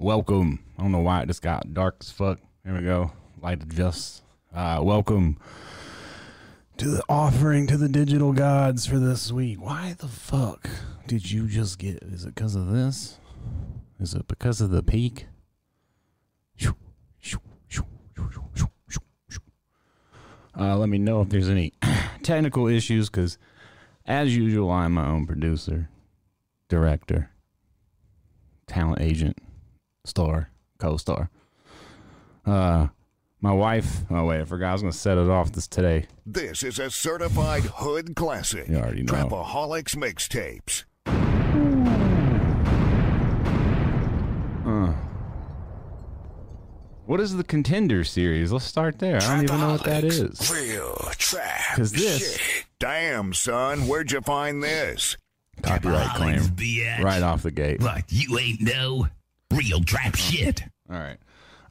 welcome. I don't know why it just got dark as fuck. Here we go. Light adjust. Uh, welcome to the offering to the digital gods for this week. Why the fuck did you just get? Is it because of this? Is it because of the peak? Uh, let me know if there's any technical issues because, as usual, I'm my own producer, director, talent agent, star, co star. Uh, my wife. Oh wait, I forgot. I was gonna set it off this today. This is a certified hood classic. You already know. Trapaholics mixtapes. Uh. What is the contender series? Let's start there. I don't even know what that is. Real trap. 'Cause this- shit. Damn, son, where'd you find this? Copyright claim bitch. right off the gate. What, you ain't know? Real trap shit. All right.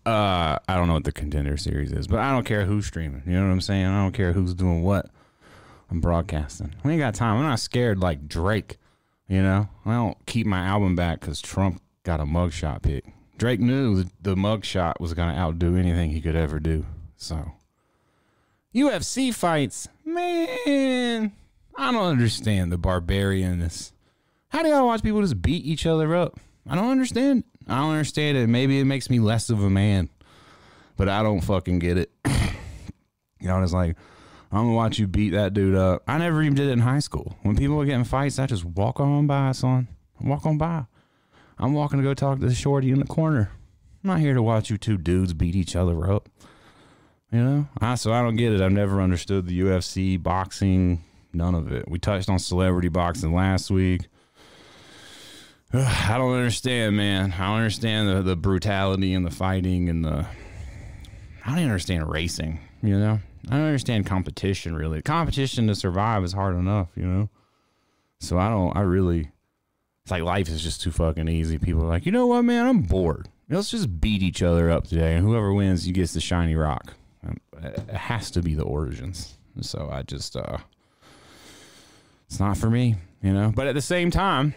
Uh, I don't know what the contender series is, but I don't care who's streaming. You know what I'm saying? I don't care who's doing what. I'm broadcasting. We ain't got time. I'm not scared like Drake. You know, I don't keep my album back because Trump got a mugshot pick. Drake knew the, mugshot was gonna outdo anything he could ever do. So, UFC fights, man. I don't understand the barbarianness. How do y'all watch people just beat each other up? I don't understand. I don't understand it. Maybe it makes me less of a man, but I don't fucking get it. you know, it's like I'm gonna watch you beat that dude up. I never even did it in high school. When people were getting fights, I just walk on by, son. Walk on by. I'm walking to go talk to the shorty in the corner. I'm not here to watch you two dudes beat each other up. You know, I so I don't get it. I've never understood the UFC boxing, none of it. We touched on celebrity boxing last week. I don't understand, man. I don't understand the, the brutality and the fighting and the. I don't understand racing. You know, I don't understand competition. Really, competition to survive is hard enough. You know, so I don't. I really. It's like life is just too fucking easy. People are like, you know what, man? I'm bored. Let's just beat each other up today, and whoever wins, you gets the shiny rock. Um, It has to be the origins. So I just. uh It's not for me, you know. But at the same time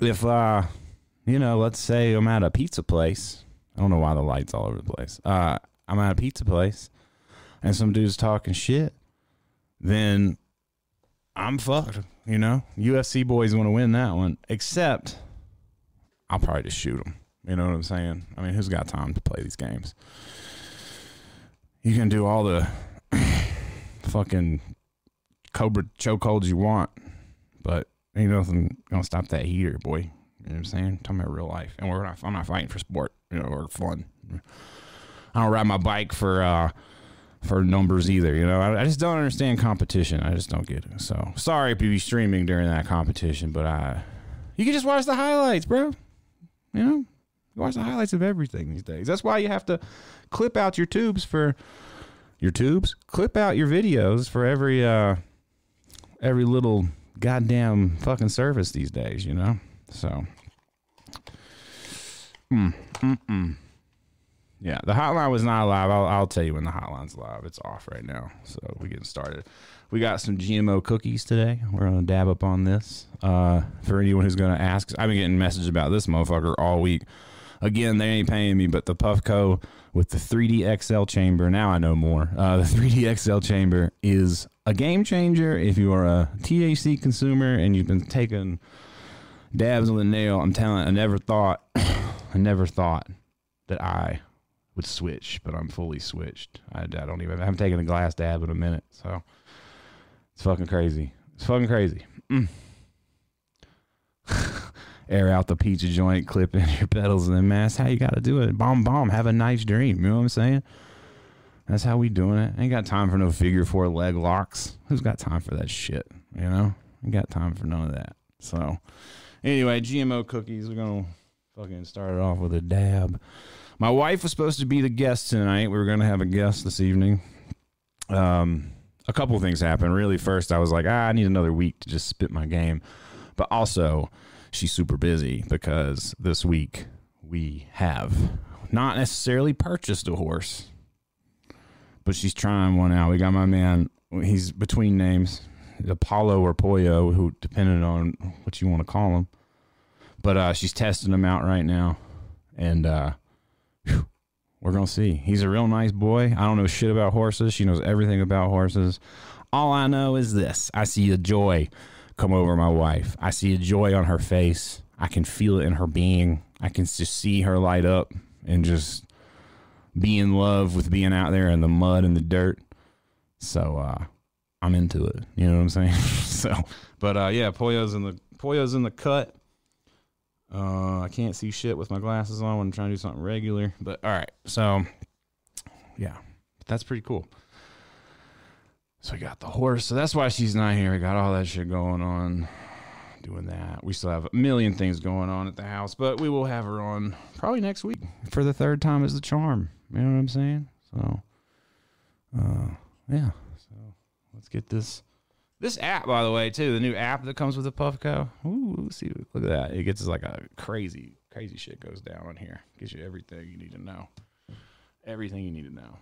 if uh you know let's say i'm at a pizza place. I don't know why the lights all over the place. Uh i'm at a pizza place and some dude's talking shit then i'm fucked you know? Ufc boys want to win that one except i'll probably just shoot them you know what i'm saying? I mean who's got time to play these games? You can do all the fucking cobra chokeholds you want but ain't nothing gonna stop that heater, boy. You know what I'm saying? talking about real life, and we're not. I'm not fighting for sport, you know, or fun. I don't ride my bike for uh for numbers either. You know, I, I just don't understand competition. I just don't get it. So sorry if you be streaming during that competition, but I you can just watch the highlights, bro. You know, you watch the highlights of everything these days. That's why you have to clip out your tubes for your tubes. Clip out your videos for every uh every little goddamn fucking service these days, you know? So, mm, mm, mm. yeah, the hotline was not live. I'll, I'll tell you when the hotline's live. It's off right now. So, we're getting started. We got some GMO cookies today. We're to dab up on this. Uh, for anyone who's to ask, I've been getting messages about this motherfucker all week. Again, they ain't paying me, but the Puffco with the 3D XL chamber, now I know more. Uh, the 3D XL chamber is a game changer if you are a THC consumer and you've been taking dabs on the nail. I'm telling I never thought, I never thought that I would switch, but I'm fully switched. I, I don't even, I haven't taken a glass dab in a minute. So it's fucking crazy. It's fucking crazy. Mm. Air out the pizza joint, clip in your pedals, and then that's how you got to do it. Bomb, bomb. Have a nice dream. You know what I'm saying? That's how we doing it. Ain't got time for no figure four leg locks. Who's got time for that shit? You know, ain't got time for none of that. So, anyway, GMO cookies. We're gonna fucking start it off with a dab. My wife was supposed to be the guest tonight. We were gonna have a guest this evening. Um, a couple things happened. Really, first I was like, ah, I need another week to just spit my game, but also she's super busy because this week we have not necessarily purchased a horse but she's trying one out. We got my man. He's between names, Apollo or Pollo, who depending on what you want to call him. But uh, she's testing him out right now, and uh, whew, we're gonna see. He's a real nice boy. I don't know shit about horses. She knows everything about horses. All I know is this: I see a joy come over my wife. I see a joy on her face. I can feel it in her being. I can just see her light up and just be in love with being out there in the mud and the dirt. So uh, I'm into it. You know what I'm saying? so, but uh, yeah, Pollo's in the Pollo's in the cut. Uh, I can't see shit with my glasses on when I'm trying to do something regular. But all right, so yeah, that's pretty cool. So we got the horse. So that's why she's not here. We got all that shit going on, doing that. We still have a million things going on at the house, but we will have her on probably next week for the third time as the charm. You know what I'm saying? So, uh, yeah. So let's get this. This app, by the way, too, the new app that comes with the Puffco. Ooh, see, look at that. It gets like a crazy, crazy shit goes down on here. Gives you everything you need to know. Everything you need to know.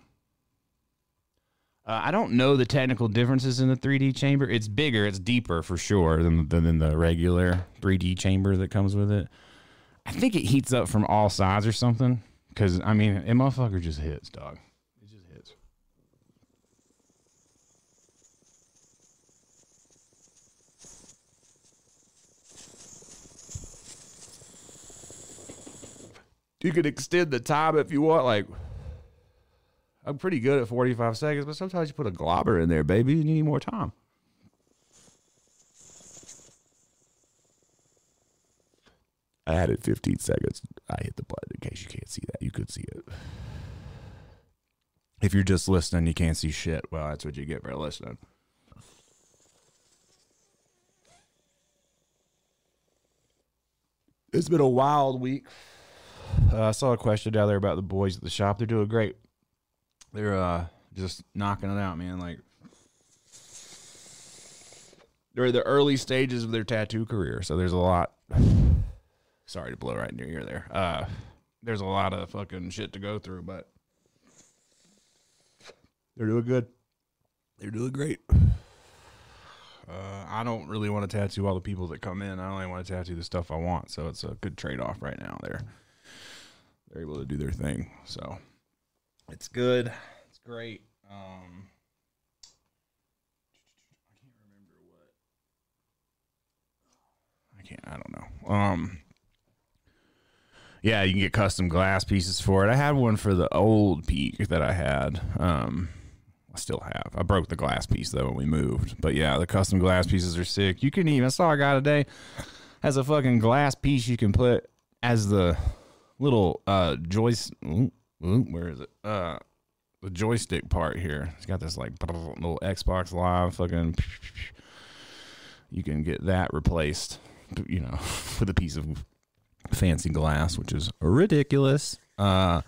Uh, I don't know the technical differences in the 3D chamber. It's bigger, it's deeper for sure than, than, than the regular 3D chamber that comes with it. I think it heats up from all sides or something. Because, I mean, it motherfucker just hits, dog. It just hits. You can extend the time if you want. Like, I'm pretty good at 45 seconds, but sometimes you put a globber in there, baby. You need more time. I had it 15 seconds. I hit the button in case you can't see that. You could see it. If you're just listening, you can't see shit. Well, that's what you get for listening. It's been a wild week. Uh, I saw a question down there about the boys at the shop. They're doing great. They're uh, just knocking it out, man. Like they're in the early stages of their tattoo career, so there's a lot. Sorry to blow right in your ear there. Uh, there's a lot of fucking shit to go through, but they're doing good. They're doing great. Uh, I don't really want to tattoo all the people that come in. I only want to tattoo the stuff I want, so it's a good trade off right now. They're they're able to do their thing, so it's good. It's great. Um, I can't remember what. I can't. I don't know. Um, yeah, you can get custom glass pieces for it. I had one for the old peak that I had. Um, I still have. I broke the glass piece though when we moved. But yeah, the custom glass pieces are sick. You can even I saw a guy today has a fucking glass piece you can put as the little uh joystick. Where is it? Uh, the joystick part here. It's got this like little Xbox Live fucking. You can get that replaced, you know, with a piece of fancy glass, which is ridiculous. Uh,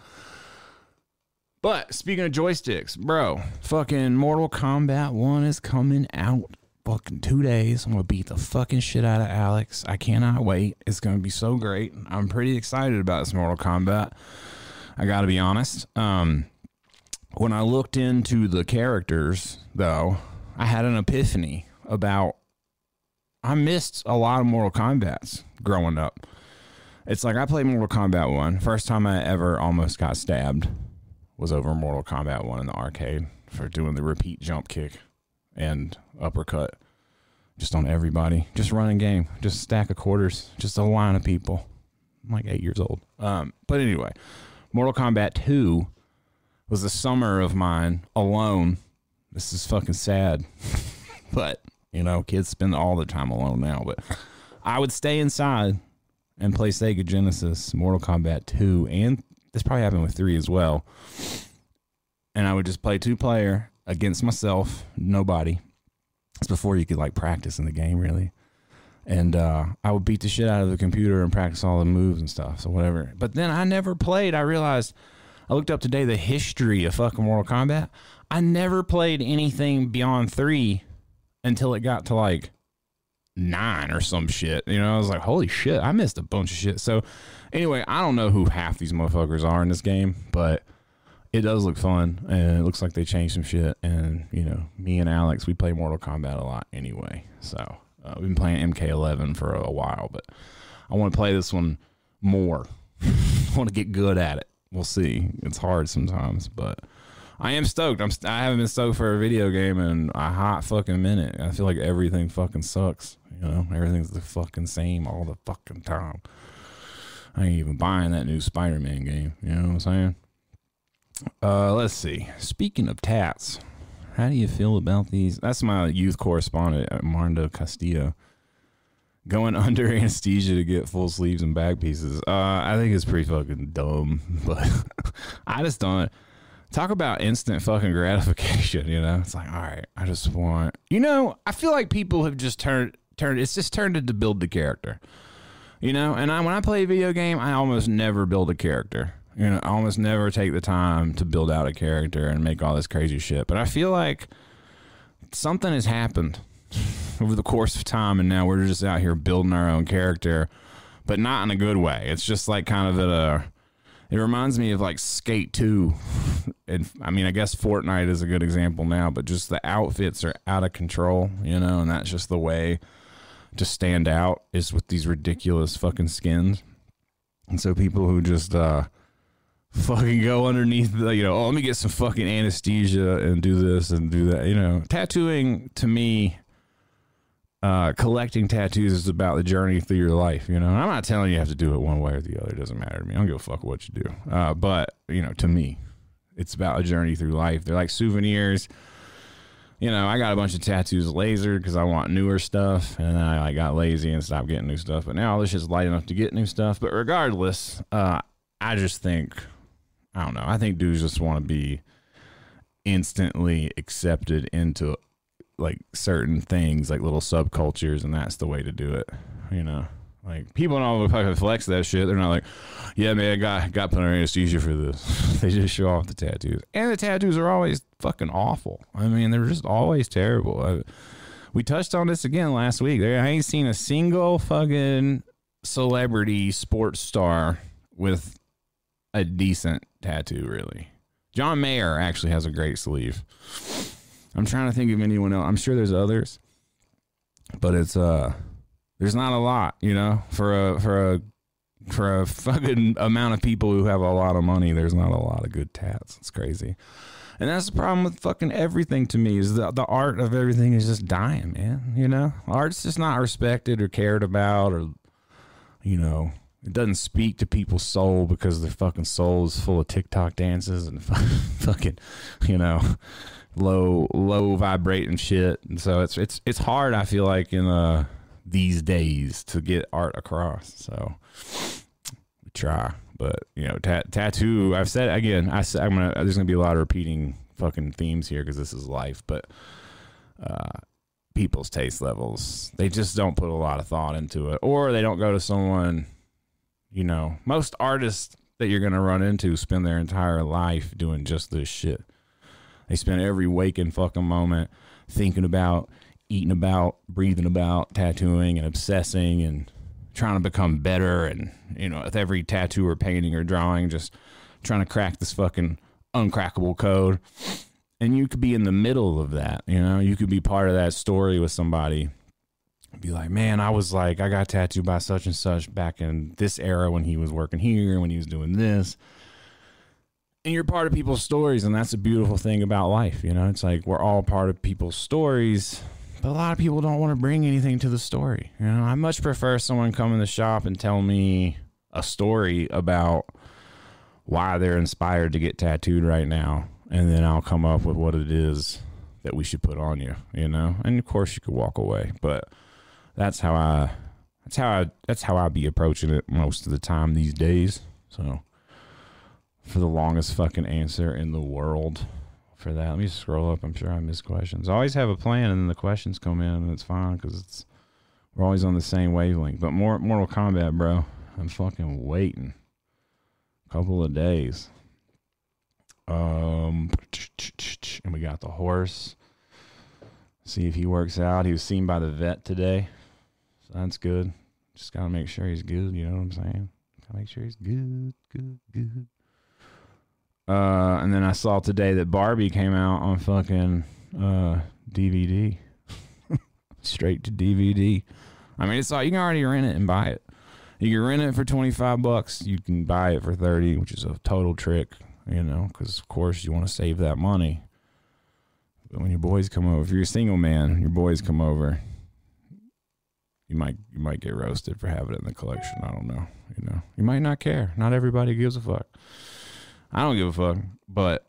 but speaking of joysticks, bro, fucking Mortal Kombat 1 is coming out fucking two days. I'm gonna beat the fucking shit out of Alex. I cannot wait. It's gonna be so great. I'm pretty excited about this Mortal Kombat. I gotta be honest. Um, when I looked into the characters, though, I had an epiphany about I missed a lot of Mortal Kombat's growing up. It's like I played Mortal Kombat 1. First time I ever almost got stabbed was over Mortal Kombat 1 in the arcade for doing the repeat jump kick and uppercut just on everybody. Just running game, just stack of quarters, just a line of people. I'm like eight years old. Um, but anyway, Mortal Kombat 2 was the summer of mine alone. This is fucking sad. but, you know, kids spend all their time alone now. But I would stay inside and play Sega Genesis, Mortal Kombat 2, and this probably happened with 3 as well. And I would just play two player against myself, nobody. It's before you could like practice in the game, really. And uh, I would beat the shit out of the computer and practice all the moves and stuff. So whatever. But then I never played. I realized I looked up today the history of fucking Mortal Kombat. I never played anything beyond three until it got to like nine or some shit. You know, I was like, holy shit, I missed a bunch of shit. So anyway, I don't know who half these motherfuckers are in this game, but it does look fun and it looks like they changed some shit. And, you know, me and Alex, we play Mortal Kombat a lot anyway. So uh, we've been playing MK11 for a while, but I want to play this one more. want to get good at it. We'll see. It's hard sometimes, but I am stoked. I'm. I haven't been stoked for a video game in a hot fucking minute. I feel like everything fucking sucks. You know, everything's the fucking same all the fucking time. I ain't even buying that new Spider-Man game. You know what I'm saying? Uh, let's see. Speaking of tats, how do you feel about these? That's my youth correspondent, Marndo Castillo. Going under anesthesia to get full sleeves and back pieces. Uh, I think it's pretty fucking dumb, but I just don't. Talk about instant fucking gratification, you know? It's like, all right, I just want, you know, I feel like people have just turned, turned, it's just turned into build the character, you know? And I, when I play a video game, I almost never build a character. You know, I almost never take the time to build out a character and make all this crazy shit. But I feel like something has happened over the course of time, and now we're just out here building our own character, but not in a good way. It's just like kind of at a. It reminds me of like Skate 2. And I mean, I guess Fortnite is a good example now, but just the outfits are out of control, you know, and that's just the way to stand out is with these ridiculous fucking skins. And so people who just uh fucking go underneath the you know, oh let me get some fucking anesthesia and do this and do that, you know. Tattooing to me uh, collecting tattoos is about the journey through your life. You know, I'm not telling you you have to do it one way or the other. It doesn't matter to me. I don't give a fuck what you do. Uh, but you know, to me, it's about a journey through life. They're like souvenirs. You know, I got a bunch of tattoos lasered because I want newer stuff, and then I like, got lazy and stopped getting new stuff. But now this is light enough to get new stuff. But regardless, uh, I just think I don't know. I think dudes just want to be instantly accepted into like certain things, like little subcultures, and that's the way to do it. You know, like people don't fucking flex that shit. They're not like, yeah, man, I got got under anesthesia for this. they just show off the tattoos, and the tattoos are always fucking awful. I mean, they're just always terrible. I, we touched on this again last week. There, I ain't seen a single fucking celebrity sports star with a decent tattoo, really. John Mayer actually has a great sleeve. I'm trying to think of anyone else. I'm sure there's others, but it's uh, there's not a lot, you know, for a for a for a fucking amount of people who have a lot of money. There's not a lot of good tats. It's crazy, and that's the problem with fucking everything to me. Is the the art of everything is just dying, man. You know, art's just not respected or cared about, or you know, it doesn't speak to people's soul because their fucking soul is full of TikTok dances and fucking, you know, low low vibrating shit. And so it's it's it's hard. I feel like in uh these days to get art across. So we try, but you know, tat- tattoo. I've said again. I I'm gonna. There's gonna be a lot of repeating fucking themes here because this is life, but. uh people's taste levels they just don't put a lot of thought into it or they don't go to someone you know, most artists that you're to run into spend their entire life doing just this shit. They spend every waking fucking moment thinking about, eating about, breathing about, tattooing and obsessing and trying to become better. And, you know, with every tattoo or painting or drawing, just trying to crack this fucking uncrackable code. And you could be in the middle of that, you know, you could be part of that story with somebody be like, man, I was like, I got tattooed by such and such back in this era when he was working here, when he was doing this. And you're part of people's stories, and that's a beautiful thing about life. You know, it's like we're all part of people's stories, but a lot of people don't want to bring anything to the story. You know, I much prefer someone come in the shop and tell me a story about why they're inspired to get tattooed right now, and then I'll come up with what it is that we should put on you. You know, and of course you could walk away, but that's how I that's how I that's how I be approaching it most of the time these days. So for the longest fucking answer in the world for that. Let me scroll up. I'm sure I missed questions. I always have a plan, and then the questions come in, and it's fine because it's we're always on the same wavelength. But more Mortal Kombat, bro. I'm fucking waiting. A couple of days. Um, and we got the horse. See if he works out. He was seen by the vet today. So that's good. Just gotta make sure he's good. You know what I'm saying? Gotta make sure he's good, good, good. Uh, and then I saw today that Barbie came out on fucking uh, DVD, straight to DVD. I mean, it's all you can already rent it and buy it. You can rent it for 25 bucks. You can buy it for 30, which is a total trick, you know, because of course you want to save that money. But when your boys come over, if you're a single man, your boys come over, you might you might get roasted for having it in the collection. I don't know. You know, you might not care. Not everybody gives a fuck. I don't give a fuck, but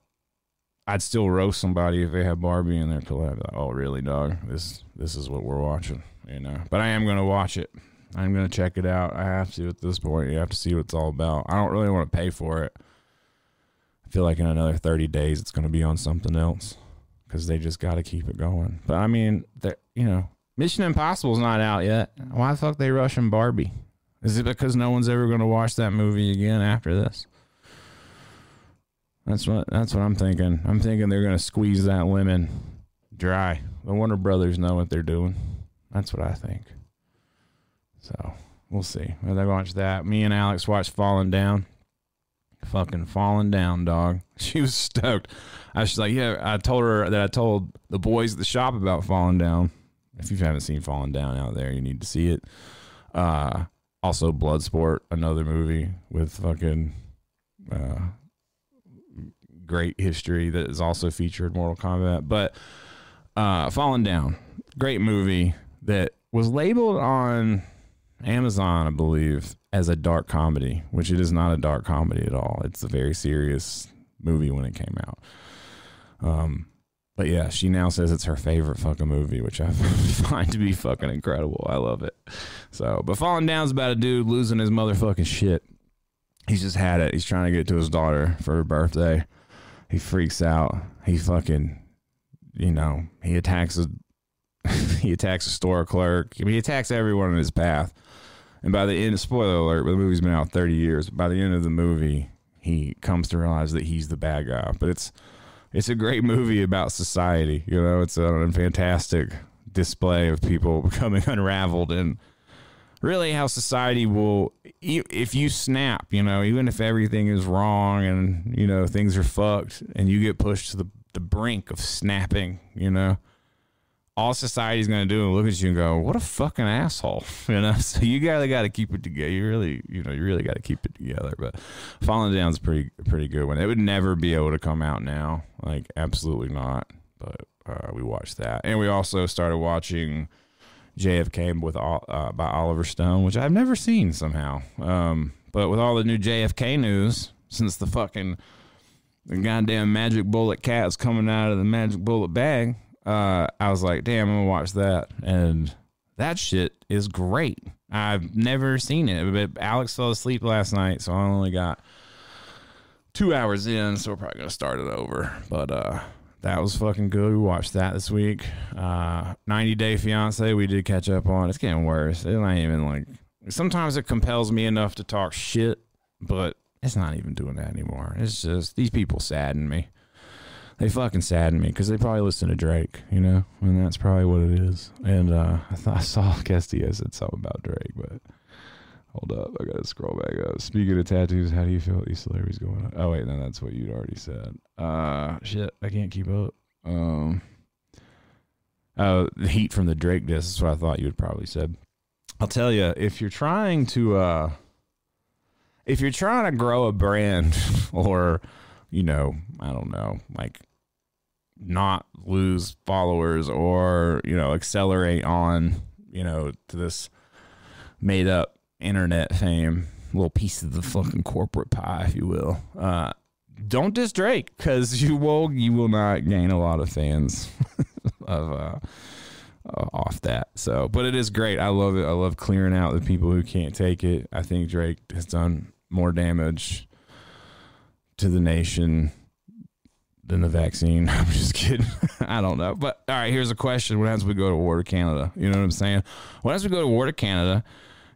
I'd still roast somebody if they have Barbie in their collection. Like, oh, really, dog? This this is what we're watching, you know. But I am gonna watch it. I'm gonna check it out. I have to at this point. You have to see what it's all about. I don't really want to pay for it. I feel like in another 30 days it's gonna be on something else because they just got to keep it going. But I mean, you know, Mission Impossible's not out yet. Why the fuck they rushing Barbie? Is it because no one's ever going to watch that movie again after this? That's what that's what I'm thinking. I'm thinking they're to squeeze that lemon dry. The Warner Brothers know what they're doing. That's what I think. So we'll see. Well, they watch that. Me and Alex watched Falling Down. Fucking falling down, dog. She was stoked. I was like, yeah. I told her that I told the boys at the shop about Falling Down. If you haven't seen Falling Down out there, you need to see it. Uh, also, Bloodsport, another movie with fucking uh, great history that is also featured Mortal Kombat. But uh, Falling Down, great movie that was labeled on Amazon, I believe, as a dark comedy, which it is not a dark comedy at all. It's a very serious movie when it came out. Um, but yeah, she now says it's her favorite fucking movie, which I find to be fucking incredible. I love it. So, but Falling Down's about a dude losing his motherfucking shit. He's just had it. He's trying to get to his daughter for her birthday. He freaks out. He fucking, you know, he attacks a he attacks a store clerk. I mean, he attacks everyone in his path. And by the end, spoiler alert, the movie's been out 30 years. By the end of the movie, he comes to realize that he's the bad guy. But it's it's a great movie about society. You know, it's a fantastic display of people becoming unraveled and really how society will if you snap you know even if everything is wrong and you know things are fucked and you get pushed to the, the brink of snapping you know all society's to do is look at you and go, "What a fucking asshole," you know. So you gotta got to keep it together. You really, you know, you really got to keep it together. But Falling Down's pretty pretty good one. It would never be able to come out now, like absolutely not. But uh, we watched that, and we also started watching JFK with uh, by Oliver Stone, which I've never seen somehow. Um, but with all the new JFK news since the fucking the goddamn magic bullet cat's coming out of the magic bullet bag uh, I was like, damn, I'm gonna watch that, and that shit is great. I've never seen it, but Alex fell asleep last night, so I only got two hours in, so we're probably gonna start it over. But uh, that was fucking good. We watched that this week. Uh, 90 Day Fiance, we did catch up on. It's getting worse. It's not even like. Sometimes it compels me enough to talk shit, but it's not even doing that anymore. It's just these people sadden me they fucking sadden me because they probably listen to Drake, you know, and that's probably what it is. And uh, I thought I saw Castillo said something about Drake, but hold up, I gotta scroll back up. Speaking of tattoos, how do you feel these celebrities going on? Oh wait, no, that's what you'd already said. Uh, shit, I can't keep up. Um, oh, the heat from the Drake disc is what I thought you would probably said. I'll tell you, if you're trying to, uh, if you're trying to grow a brand or you know, I don't know, like not lose followers or you know accelerate on you know to this made up internet fame little piece of the fucking corporate pie if you will uh don't diss drake because you will you will not gain a lot of fans of uh, uh off that so but it is great i love it i love clearing out the people who can't take it i think drake has done more damage to the nation than the vaccine. I'm just kidding. I don't know. But all right, here's a question. What happens we go to war to Canada? You know what I'm saying? What happens we go to war to Canada,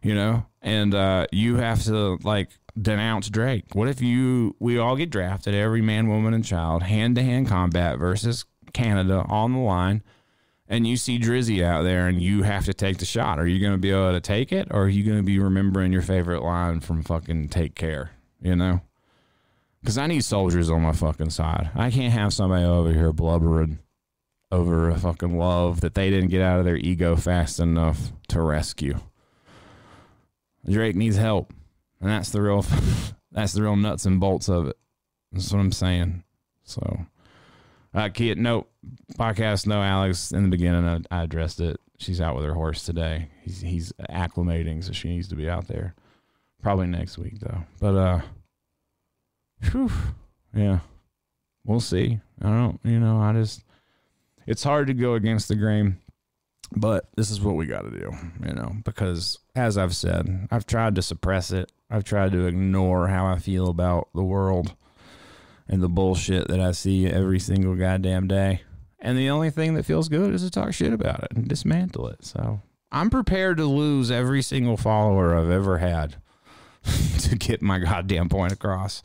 you know, and uh, you have to like denounce Drake? What if you we all get drafted, every man, woman, and child, hand to hand combat versus Canada on the line, and you see Drizzy out there and you have to take the shot. Are you gonna be able to take it or are you gonna be remembering your favorite line from fucking take care? You know? Because I need soldiers on my fucking side. I can't have somebody over here blubbering over a fucking love that they didn't get out of their ego fast enough to rescue. Drake needs help, and that's the real that's the real nuts and bolts of it. That's what I'm saying. So, uh, kid, no podcast, no Alex. In the beginning, I, I addressed it. She's out with her horse today. He's he's acclimating, so she needs to be out there. Probably next week though. But uh, whew, yeah, we'll see. I don't, you know, I just it's hard to go against the grain, but this is what we got to do, you know, because as I've said, I've tried to suppress it. I've tried to ignore how I feel about the world and the bullshit that I see every single goddamn day. And the only thing that feels good is to talk shit about it and dismantle it. So I'm prepared to lose every single follower I've ever had to get my goddamn point across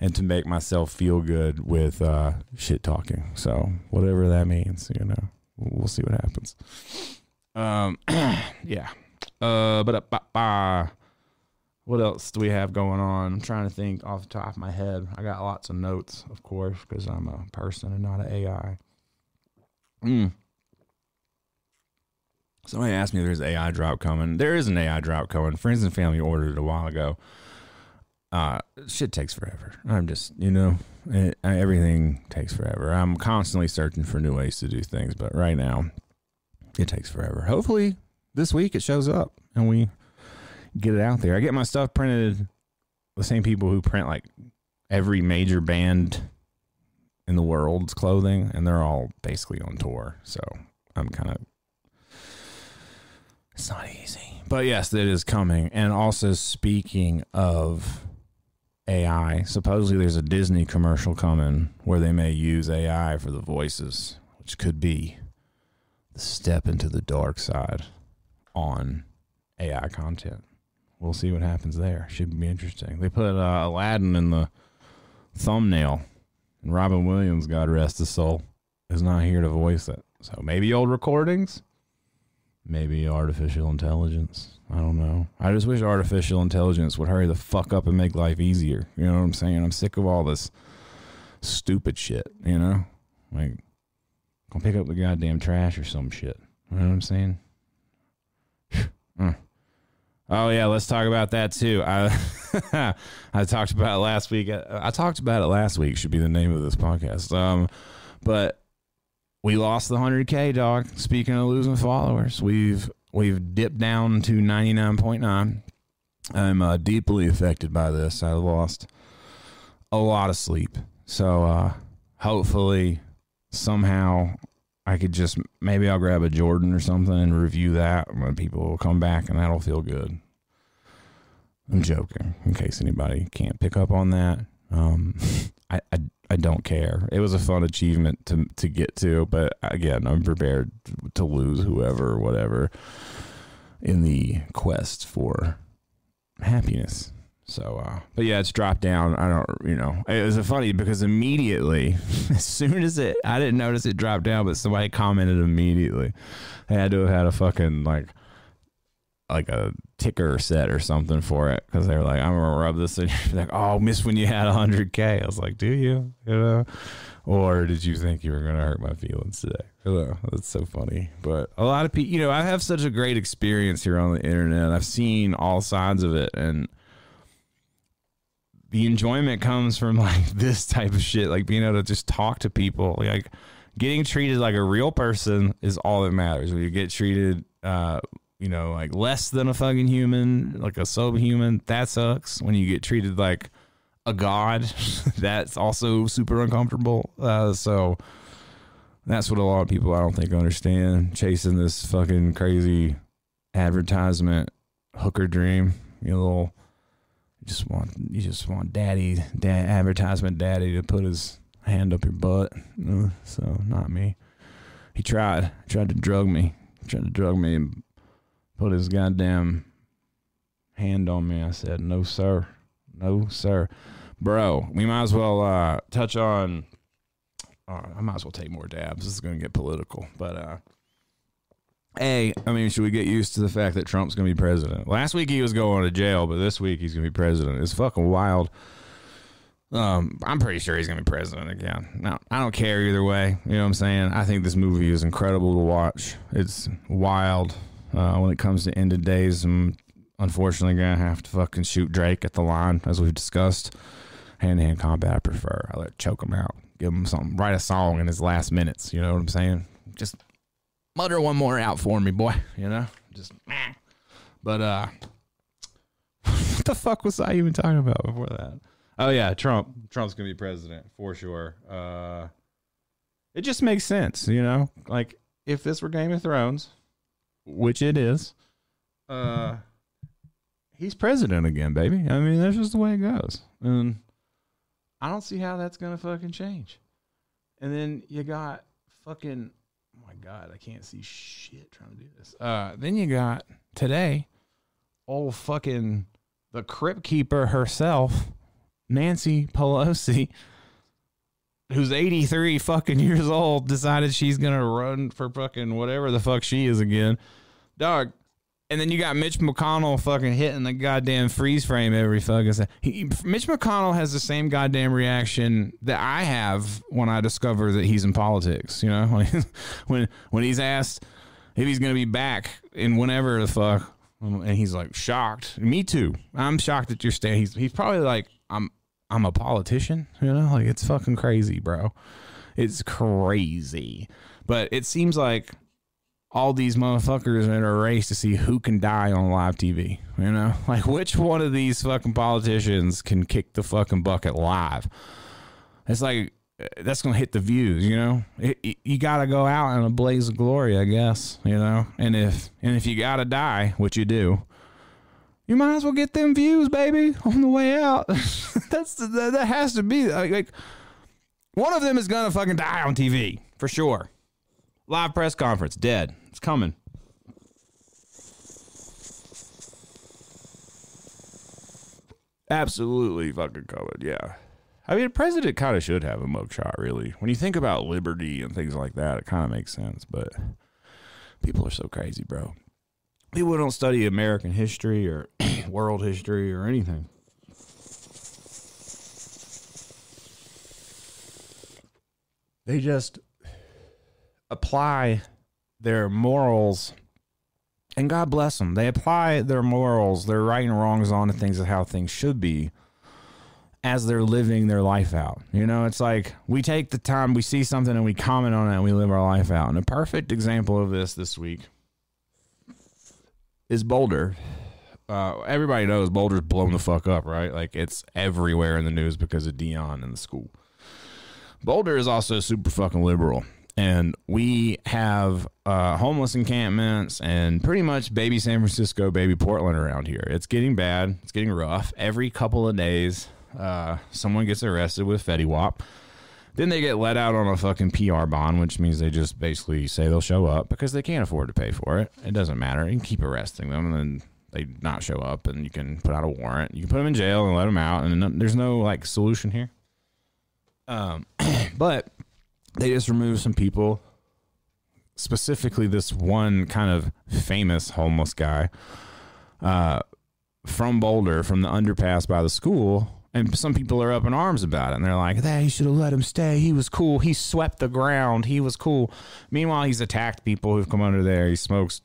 and to make myself feel good with uh, shit talking. So whatever that means, you know, we'll see what happens. Um, yeah. Uh, but uh, what else do we have going on? I'm trying to think off the top of my head. I got lots of notes, of course, because I'm a person and not an AI. Mm. Somebody asked me if there's an AI drop coming. There is an AI drop coming. Friends and family ordered it a while ago. Uh, shit takes forever. I'm just, you know, it, everything takes forever. I'm constantly searching for new ways to do things, but right now, it takes forever. Hopefully, this week it shows up and we get it out there. I get my stuff printed. The same people who print like every major band in the world's clothing, and they're all basically on tour. So I'm kind of. It's not easy. But yes, it is coming. And also, speaking of AI, supposedly there's a Disney commercial coming where they may use AI for the voices, which could be the step into the dark side on AI content. We'll see what happens there. Should be interesting. They put uh, Aladdin in the thumbnail, and Robin Williams, God rest his soul, is not here to voice it. So maybe old recordings, maybe artificial intelligence. I don't know. I just wish artificial intelligence would hurry the fuck up and make life easier. You know what I'm saying? I'm sick of all this stupid shit, you know? Like, go pick up the goddamn trash or some shit. You know what I'm saying? Uh. Oh yeah, let's talk about that too. I I talked about it last week. I talked about it last week. Should be the name of this podcast. Um, but we lost the hundred k dog. Speaking of losing followers, we've we've dipped down to ninety nine point nine. I'm uh, deeply affected by this. I lost a lot of sleep. So uh, hopefully somehow I could just maybe I'll grab a Jordan or something and review that when people will come back and that'll feel good. I'm joking in case anybody can't pick up on that. Um, I, I I don't care. It was a fun achievement to to get to, but again, I'm prepared to lose whoever whatever in the quest for happiness. So, uh, but yeah, it's dropped down. I don't, you know, it was funny because immediately, as soon as it, I didn't notice it dropped down, but somebody commented immediately. I had to have had a fucking like, like a ticker set or something for it because they were like, I'm gonna rub this in. like, oh, miss when you had hundred k. I was like, do you, you know, or did you think you were gonna hurt my feelings today? Know, that's so funny. But a lot of people, you know, I have such a great experience here on the internet. I've seen all sides of it and the enjoyment comes from like this type of shit, like being able to just talk to people, like getting treated like a real person is all that matters. When you get treated, uh, you know, like less than a fucking human, like a subhuman, that sucks. When you get treated like a god, that's also super uncomfortable. Uh, so that's what a lot of people I don't think understand chasing this fucking crazy advertisement hooker dream. You know, little you just want you just want daddy, dad, advertisement daddy to put his hand up your butt. So not me. He tried. tried to drug me. Tried to drug me and put his goddamn hand on me. I said, "No, sir. No, sir." Bro, we might as well uh, touch on. Uh, I might as well take more dabs. This is going to get political, but uh, a, I mean, should we get used to the fact that Trump's going to be president? Last week he was going to jail, but this week he's going to be president. It's fucking wild. Um, I'm pretty sure he's to be president again. Now, I don't care either way. You know what I'm saying? I think this movie is incredible to watch. It's wild uh, when it comes to end of days, I'm unfortunately gonna have to fucking shoot Drake at the line as we've discussed. Hand to hand combat, I prefer. I let choke him out, give him something, write a song in his last minutes. You know what I'm saying? Just mutter one more out for me, boy. You know, just. meh. But uh, what the fuck was I even talking about before that? Oh yeah, Trump. Trump's gonna be president for sure. Uh, it just makes sense, you know. Like if this were Game of Thrones, which it is, uh, he's president again, baby. I mean, that's just the way it goes, and I don't see how that's gonna fucking change. And then you got fucking. Oh my god, I can't see shit trying to do this. Uh, then you got today, old fucking the crypt keeper herself, Nancy Pelosi, who's 83 fucking years old, decided she's gonna run for fucking whatever the fuck she is again. Dog. And then you got Mitch McConnell fucking hitting the goddamn freeze frame every fucking second. Mitch McConnell has the same goddamn reaction that I have when I discover that he's in politics. You know, like when when he's asked if he's gonna be back in whenever the fuck, and he's like shocked. Me too. I'm shocked that you're staying. He's he's probably like I'm I'm a politician. You know, like it's fucking crazy, bro. It's crazy. But it seems like all these motherfuckers are in a race to see who can die on live TV. You know, like which one of these fucking politicians can kick the fucking bucket live? It's like uh, that's gonna hit the views. You know, it, it- you gotta go out in a blaze of glory, I guess. You know, and if and if you gotta die, which you do, you might as well get them views, baby, on the way out. that's that, that has to be like, like one of them is gonna fucking die on TV for sure. Live press conference, dead. It's coming. Absolutely fucking coming. Yeah. I mean, a president kind of should have a mugshot, really. When you think about liberty and things like that, it kind of makes sense. But people are so crazy, bro. People don't study American history or world history or anything. They just apply their morals, and God bless them. They apply their morals, their right and wrongs onto things of how things should be as they're living their life out. You know, it's like we take the time, we see something, and we comment on it, and we live our life out. And a perfect example of this this week is Boulder. Uh, everybody knows Boulder's blown the fuck up, right? Like it's everywhere in the news because of Deion and the school. Boulder is also super fucking liberal. And we have uh, homeless encampments and pretty much baby San Francisco, baby Portland around here. It's getting bad. It's getting rough. Every couple of days, uh, someone gets arrested with Fetty Wap. Then they get let out on a fucking PR bond, which means they just basically say they'll show up because they can't afford to pay for it. It doesn't matter. You can keep arresting them and then they not show up and you can put out a warrant. You can put them in jail and let them out. And there's no like solution here. Um, but they just removed some people, specifically this one kind of famous homeless guy uh, from Boulder, from the underpass by the school. And some people are up in arms about it. And they're like, that, you should have let him stay. He was cool. He swept the ground. He was cool. Meanwhile, he's attacked people who've come under there. He smokes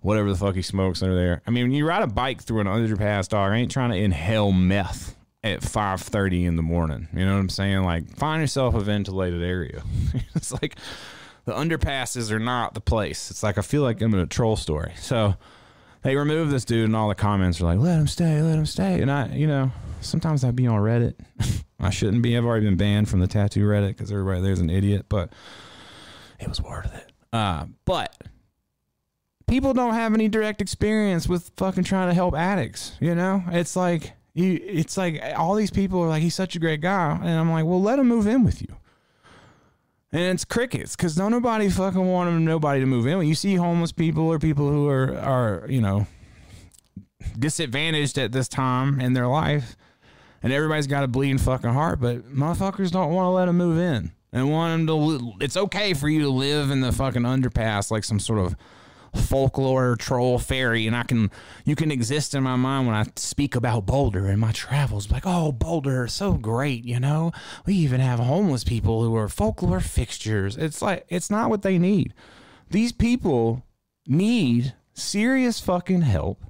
whatever the fuck he smokes under there. I mean, when you ride a bike through an underpass, dog, I ain't trying to inhale meth at 5.30 in the morning. You know what I'm saying? Like, find yourself a ventilated area. it's like the underpasses are not the place. It's like I feel like I'm in a troll story. So they removed this dude, and all the comments are like, "Let him stay, let him stay." And I, you know, sometimes I'd be on Reddit. I shouldn't be. I've already been banned from the tattoo Reddit because everybody there's an idiot, but it was worth it. Uh, but people don't have any direct experience with fucking trying to help addicts. You know, it's like you. It's like all these people are like, "He's such a great guy," and I'm like, "Well, let him move in with you." And it's crickets because don't nobody fucking want him, nobody to move in. When you see homeless people or people who are are you know disadvantaged at this time in their life, and everybody's got a bleeding fucking heart, but motherfuckers don't want to let them move in and want them to. It's okay for you to live in the fucking underpass like some sort of folklore troll fairy and I can you can exist in my mind when I speak about Boulder and my travels like oh Boulder so great you know we even have homeless people who are folklore fixtures it's like it's not what they need these people need serious fucking help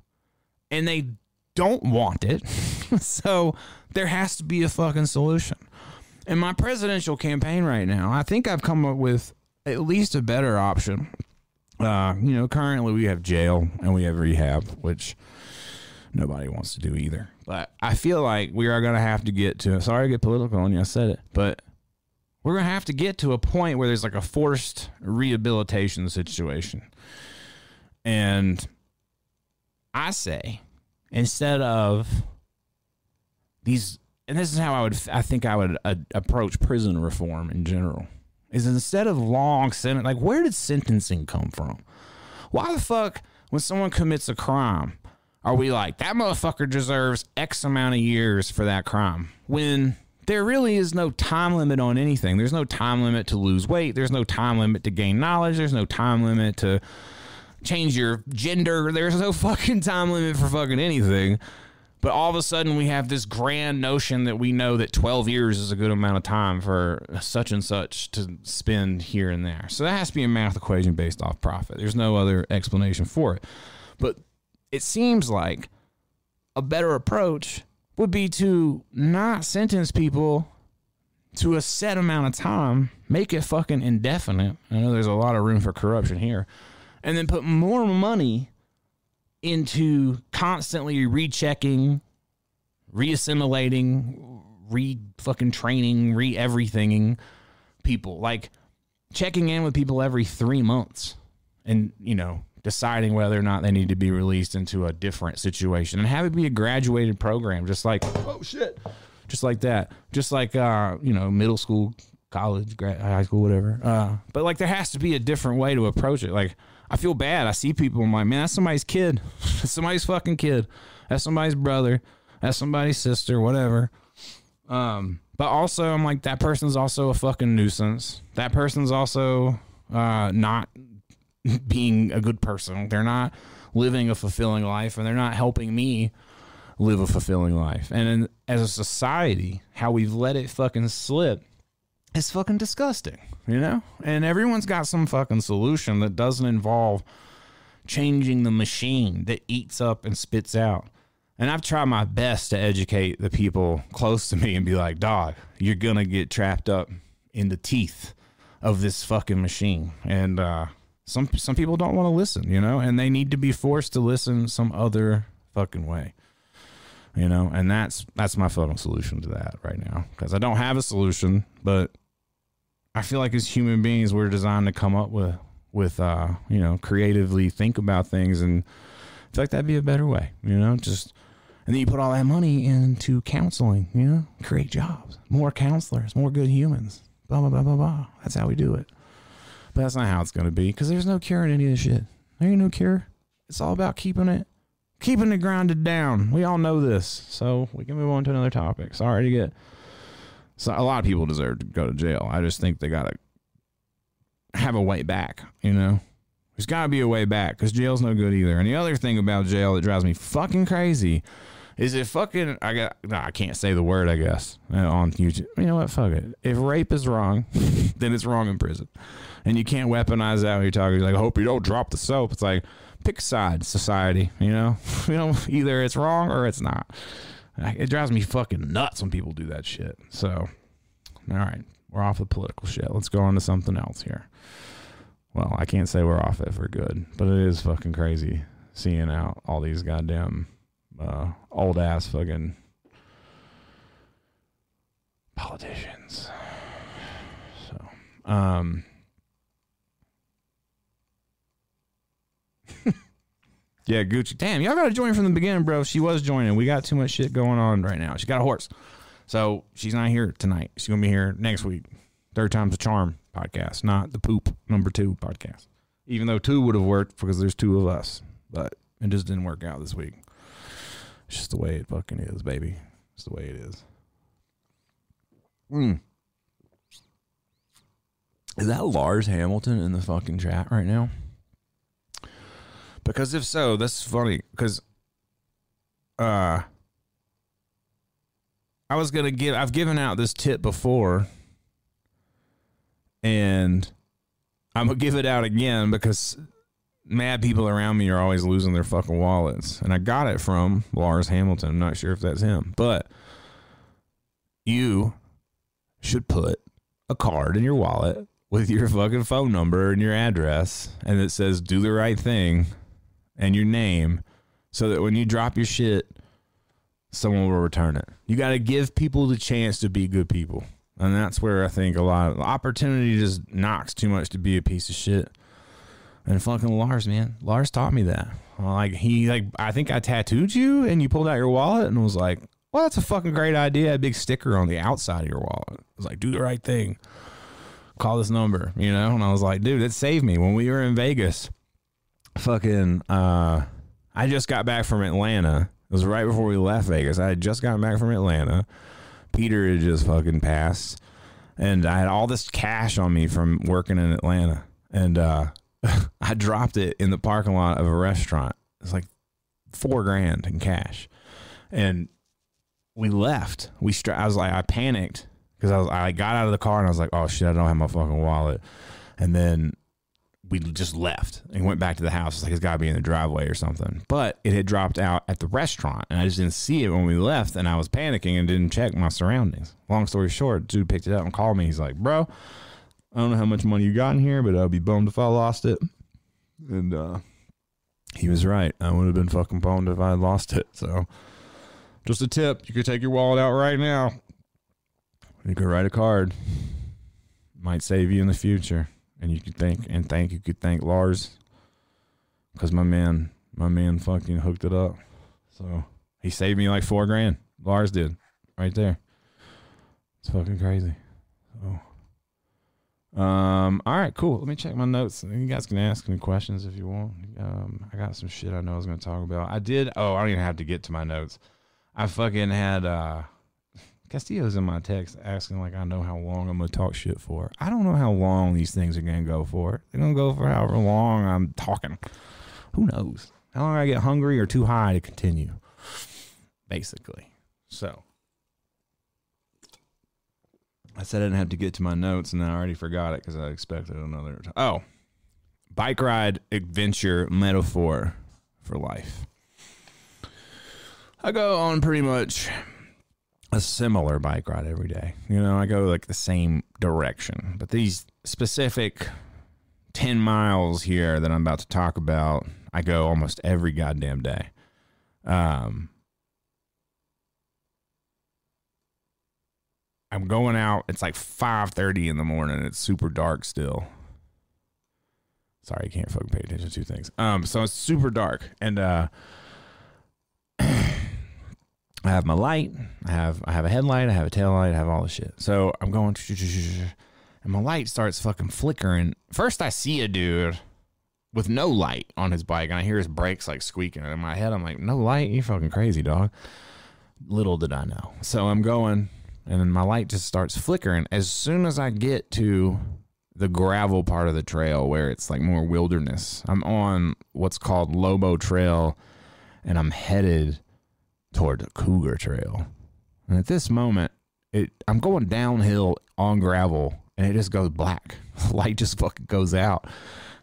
and they don't want it. so there has to be a fucking solution. In my presidential campaign right now, I think I've come up with at least a better option. Uh, you know, currently we have jail and we have rehab, which nobody wants to do either. But I feel like we are going to have to get to. Sorry to get political on you, I said it, but we're going to have to get to a point where there's like a forced rehabilitation situation. And I say, instead of these, and this is how I would, I think I would uh, approach prison reform in general, is instead of long sentence, like where did sentencing come from? Why the fuck, when someone commits a crime, are we like that motherfucker deserves X amount of years for that crime? When there really is no time limit on anything. There's no time limit to lose weight. There's no time limit to gain knowledge. There's no time limit to change your gender. There's no fucking time limit for fucking anything. But all of a sudden, we have this grand notion that we know that 12 years is a good amount of time for such and such to spend here and there. So that has to be a math equation based off profit. There's no other explanation for it. But it seems like a better approach would be to not sentence people to a set amount of time, make it fucking indefinite. I know there's a lot of room for corruption here. And then put more money into constantly rechecking, reassimilating, re fucking training, re everythinging people. Like checking in with people every three months and, you know, deciding whether or not they need to be released into a different situation and have it be a graduated program, just like, oh shit, just like that. Just like, uh, you know, middle school, college, grad, high school, whatever. Uh, but like there has to be a different way to approach it. Like, I feel bad. I see people. I'm like, man, that's somebody's kid. that's somebody's fucking kid. That's somebody's brother. That's somebody's sister. Whatever. Um, but also, I'm like, that person's also a fucking nuisance. That person's also uh, not being a good person. They're not living a fulfilling life, and they're not helping me live a fulfilling life. And in, as a society, how we've let it fucking slip is fucking disgusting, you know? And everyone's got some fucking solution that doesn't involve changing the machine that eats up and spits out. And I've tried my best to educate the people close to me and be like, dog, you're going to get trapped up in the teeth of this fucking machine. And uh, some some people don't want to listen, you know, and they need to be forced to listen some other fucking way. You know, and that's that's my fucking solution to that right now because I don't have a solution, but I feel like as human beings we're designed to come up with with uh, you know, creatively think about things and I feel like that'd be a better way, you know, just and then you put all that money into counseling, you know, create jobs, more counselors, more good humans, blah, blah, blah, blah, blah. That's how we do it. But that's not how it's to be because there's no cure in any of this shit. There ain't no cure. It's all about keeping it, keeping it grounded down. We all know this. So we can move on to another topic. Sorry to get. So a lot of people deserve to go to jail. I just think they got to have a way back, you know? There's got to be a way back because jail's no good either. And the other thing about jail that drives me fucking crazy is it fucking I got no, I can't say the word I guess uh, on YouTube. You know what? Fuck it. If rape is wrong, then it's wrong in prison, and you can't weaponize that when you're talking. You're like, I hope you don't drop the soap. It's like pick a side, society. You know, you know, either it's wrong or it's not. It drives me fucking nuts when people do that shit. So, all right, we're off the political shit. Let's go on to something else here. Well, I can't say we're off it for good, but it is fucking crazy seeing out all these goddamn uh, old ass fucking politicians. So, um, yeah, Gucci. Damn, y'all got to join from the beginning, bro. She was joining. We got too much shit going on right now. She got a horse, so she's not here tonight. She's gonna be here next week. Third time's a charm podcast, not the poop number two podcast. Even though two would have worked because there's two of us, but it just didn't work out this week. It's just the way it fucking is, baby. It's the way it is. Mm. Is that Lars Hamilton in the fucking chat right now? Because if so, that's funny. Because uh, I was gonna give. I've given out this tip before, and I'm gonna give it out again because mad people around me are always losing their fucking wallets. And I got it from Lars Hamilton. I'm not sure if that's him, but you should put a card in your wallet with your fucking phone number and your address and it says do the right thing and your name so that when you drop your shit someone will return it. You got to give people the chance to be good people. And that's where I think a lot of opportunity just knocks too much to be a piece of shit. And fucking Lars, man, Lars taught me that. Uh, like he, like I think I tattooed you, and you pulled out your wallet and was like, "Well, that's a fucking great idea." A big sticker on the outside of your wallet. It was like, "Do the right thing." Call this number, you know. And I was like, "Dude, it saved me when we were in Vegas." Fucking, uh, I just got back from Atlanta. It was right before we left Vegas. I had just gotten back from Atlanta. Peter had just fucking passed, and I had all this cash on me from working in Atlanta, and uh, I dropped it in the parking lot of a restaurant. It's like four grand in cash, and we left. We stra- I was like, I panicked because I was I got out of the car and I was like, oh shit, I don't have my fucking wallet, and then we just left and went back to the house. It's like it's got to be in the driveway or something. But it had dropped out at the restaurant, and I just didn't see it when we left, and I was panicking and didn't check my surroundings. Long story short, dude picked it up and called me. He's like, "Bro, I don't know how much money you got in here, but I'd be bummed if I lost it." And uh, he was right. I would have been fucking bummed if I had lost it. So, just a tip: you could take your wallet out right now. You could write a card. Might save you in the future and you could thank and thank you could thank Lars because my man my man fucking hooked it up. So he saved me like four grand. Lars did right there. It's fucking crazy. So, um, all right, cool. Let me check my notes. You guys can ask any questions if you want. Um, I got some shit I know I was to talk about. I did. Oh, I don't even have to get to my notes. I fucking had uh Castillo's in my text asking like I know how long I'm gonna talk shit for. I don't know how long these things are gonna go for. They're gonna go for however long I'm talking. Who knows? How long I get hungry or too high to continue. Basically. So I said I didn't have to get to my notes and I already forgot it because I expected another t- Oh. Bike ride adventure metaphor for life. I go on pretty much a similar bike ride every day. You know, I go like the same direction, but these specific 10 miles here that I'm about to talk about, I go almost every goddamn day. Um, I'm going out. It's like 5:30 in the morning. It's super dark still. Sorry, I can't fucking pay attention to things. Um, so it's super dark, and uh, I have my light. I have I have a headlight. I have a tail light. I have all the shit. So I'm going, and my light starts fucking flickering. First, I see a dude with no light on his bike, and I hear his brakes like squeaking. And in my head, I'm like, "No light? You fucking crazy, dog." Little did I know. So I'm going, and then my light just starts flickering. As soon as I get to the gravel part of the trail where it's like more wilderness, I'm on what's called Lobo Trail, and I'm headed toward the Cougar Trail. And at this moment, it I'm going downhill on gravel and it just goes black. Light just fucking goes out.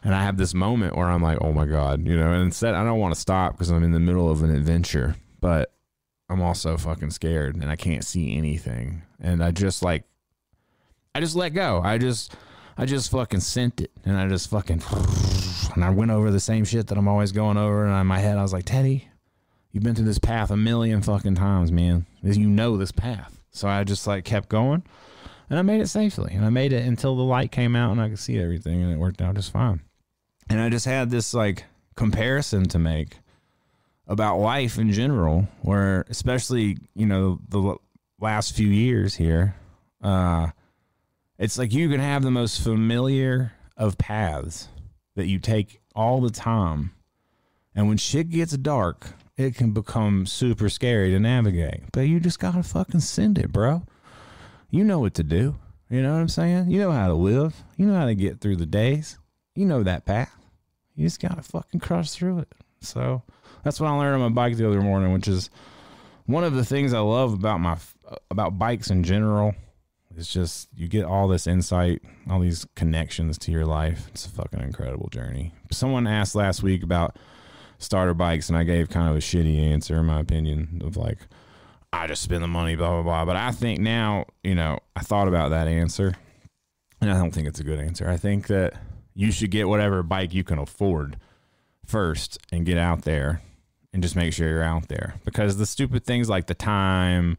And I have this moment where I'm like, oh my God, you know, and instead I don't want to stop because I'm in the middle of an adventure, but I'm also fucking scared and I can't see anything. And I just like, I just let go. I just, I just fucking sent it and I just fucking, and I went over the same shit that I'm always going over. And in my head, I was like, Teddy, You've been through this path a million fucking times, man. You know this path. So I just like kept going and I made it safely. And I made it until the light came out and I could see everything and it worked out just fine. And I just had this like comparison to make about life in general, where especially, you know, the last few years here, uh, it's like you can have the most familiar of paths that you take all the time. And when shit gets dark, it can become super scary to navigate. But you just gotta fucking send it, bro. You know what to do. You know what I'm saying? You know how to live. You know how to get through the days. You know that path. You just gotta fucking crush through it. So that's what I learned on my bike the other morning, which is one of the things I love about my about bikes in general it's just you get all this insight, all these connections to your life. It's a fucking incredible journey. Someone asked last week about starter bikes, and I gave kind of a shitty answer, in my opinion, of like, I just spend the money, blah blah blah. But I think now, you know, I thought about that answer, and I don't think it's a good answer. I think that you should get whatever bike you can afford first, and get out there, and just make sure you're out there because the stupid things like the time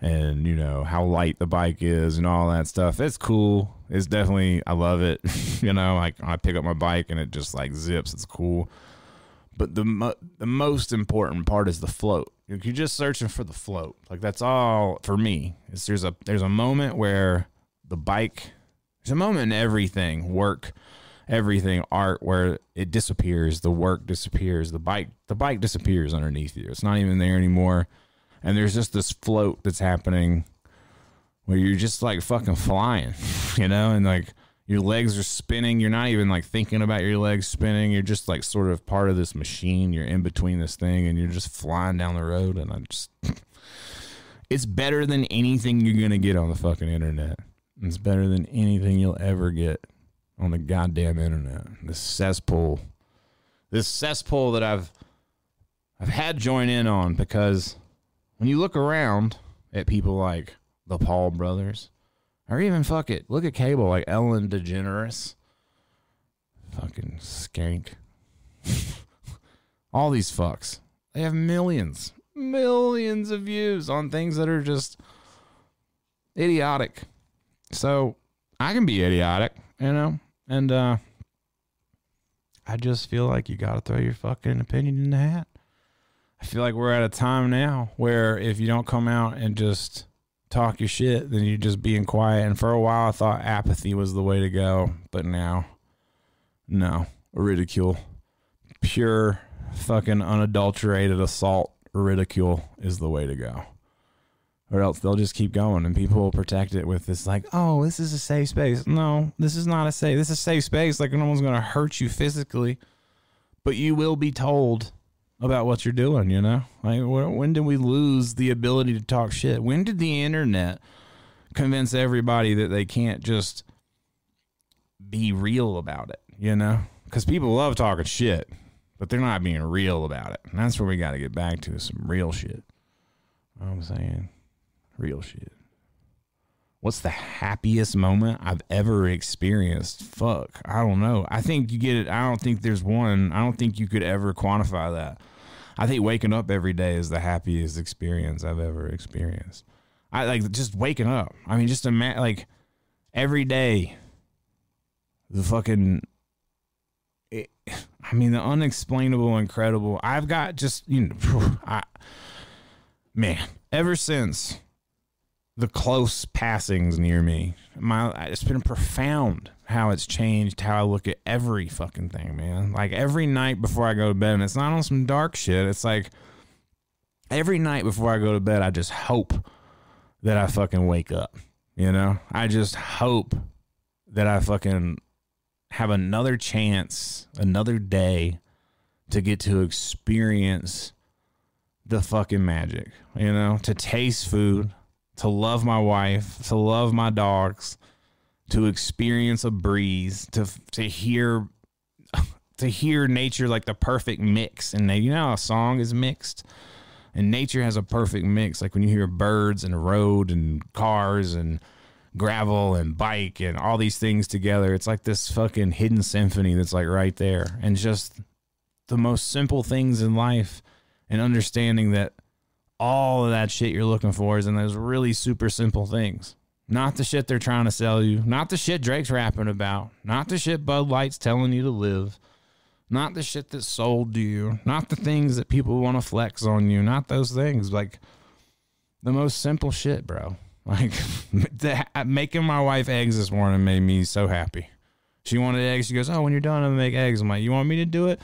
and you know how light the bike is and all that stuff. It's cool. It's definitely I love it. you know, like I pick up my bike and it just like zips. It's cool. But the mo- the most important part is the float. You're just searching for the float. Like that's all for me. There's a there's a moment where the bike there's a moment in everything work everything art where it disappears the work disappears the bike the bike disappears underneath you it's not even there anymore and there's just this float that's happening where you're just like fucking flying, you know, and like your legs are spinning. You're not even like thinking about your legs spinning. You're just like sort of part of this machine. You're in between this thing and you're just flying down the road. And I just, it's better than anything you're going to get on the fucking internet. It's better than anything you'll ever get on the goddamn internet. This cesspool, this cesspool that I've, I've had join in on because when you look around at people like the Paul brothers, or even fuck it, look at cable like Ellen DeGeneres, fucking skank, all these fucks. They have millions, millions of views on things that are just idiotic. So I can be idiotic, you know, and uh, I just feel like you got to throw your fucking opinion in the hat. I feel like we're at a time now where if you don't come out and just talk your shit, then you're just being quiet. And for a while, I thought apathy was the way to go, but now, no, ridicule, pure fucking unadulterated assault ridicule is the way to go. Or else they'll just keep going and people will protect it with this like, oh, this is a safe space. No, this is not a safe. This is a safe space. Like no one's gonna hurt you physically, but you will be told about what you're doing, you know? Like, when did we lose the ability to talk shit? When did the internet convince everybody that they can't just be real about it, you know? Because people love talking shit, but they're not being real about it. And that's where we got to get back to some real shit. You know I'm saying? Real shit. What's the happiest moment I've ever experienced? Fuck, I don't know. I think you get it. I don't think there's one. I don't think you could ever quantify that. I think waking up every day is the happiest experience I've ever experienced. I like just waking up. I mean, just imagine like every day. The fucking. I mean, the unexplainable, incredible. I've got just you know, I, man. Ever since the close passings near me. My it's been profound how it's changed how I look at every fucking thing, man. Like every night before I go to bed, and it's not on some dark shit. It's like every night before I go to bed, I just hope that I fucking wake up. You know, I just hope that I fucking have another chance, another day to get to experience the fucking magic, you know, to taste food, to love my wife, to love my dogs, to experience a breeze, to to hear to hear nature like the perfect mix. And you know how a song is mixed? And nature has a perfect mix. Like when you hear birds and road and cars and gravel and bike and all these things together, it's like this fucking hidden symphony that's like right there. And just the most simple things in life and understanding that all of that shit you're looking for is in those really super simple things. Not the shit they're trying to sell you. Not the shit Drake's rapping about. Not the shit Bud Light's telling you to live. Not the shit that's sold to you. Not the things that people want to flex on you. Not those things. Like the most simple shit, bro. Like making my wife eggs this morning made me so happy. She wanted eggs. She goes, "Oh, when you're done, I'm gonna make eggs." I'm like, "You want me to do it?"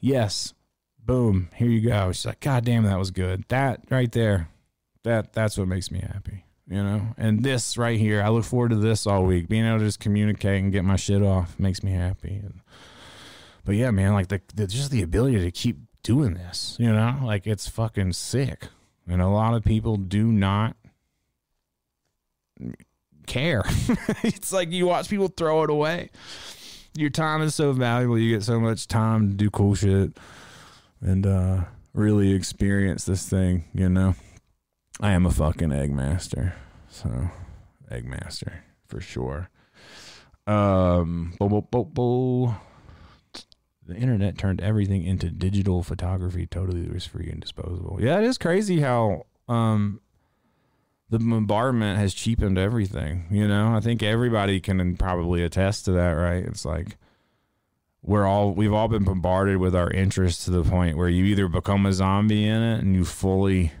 Yes. Boom. Here you go. She's like, "God damn, that was good." That right there, that that's what makes me happy. You know. And this right here, I look forward to this all week. Being able to just communicate and get my shit off makes me happy. And, but yeah, man, like the, the just the ability to keep doing this. You know, like it's fucking sick. And a lot of people do not care. it's like you watch people throw it away. Your time is so valuable. You get so much time to do cool shit and uh really experience this thing, you know. I am a fucking egg master. So, egg master for sure. Um, bo- bo- bo- bo. the internet turned everything into digital photography. Totally it was free and disposable. Yeah, it is crazy how um the bombardment has cheapened everything. You know, I think everybody can probably attest to that, right? It's like we're all we've all been bombarded with our interests to the point where you either become a zombie in it and you fully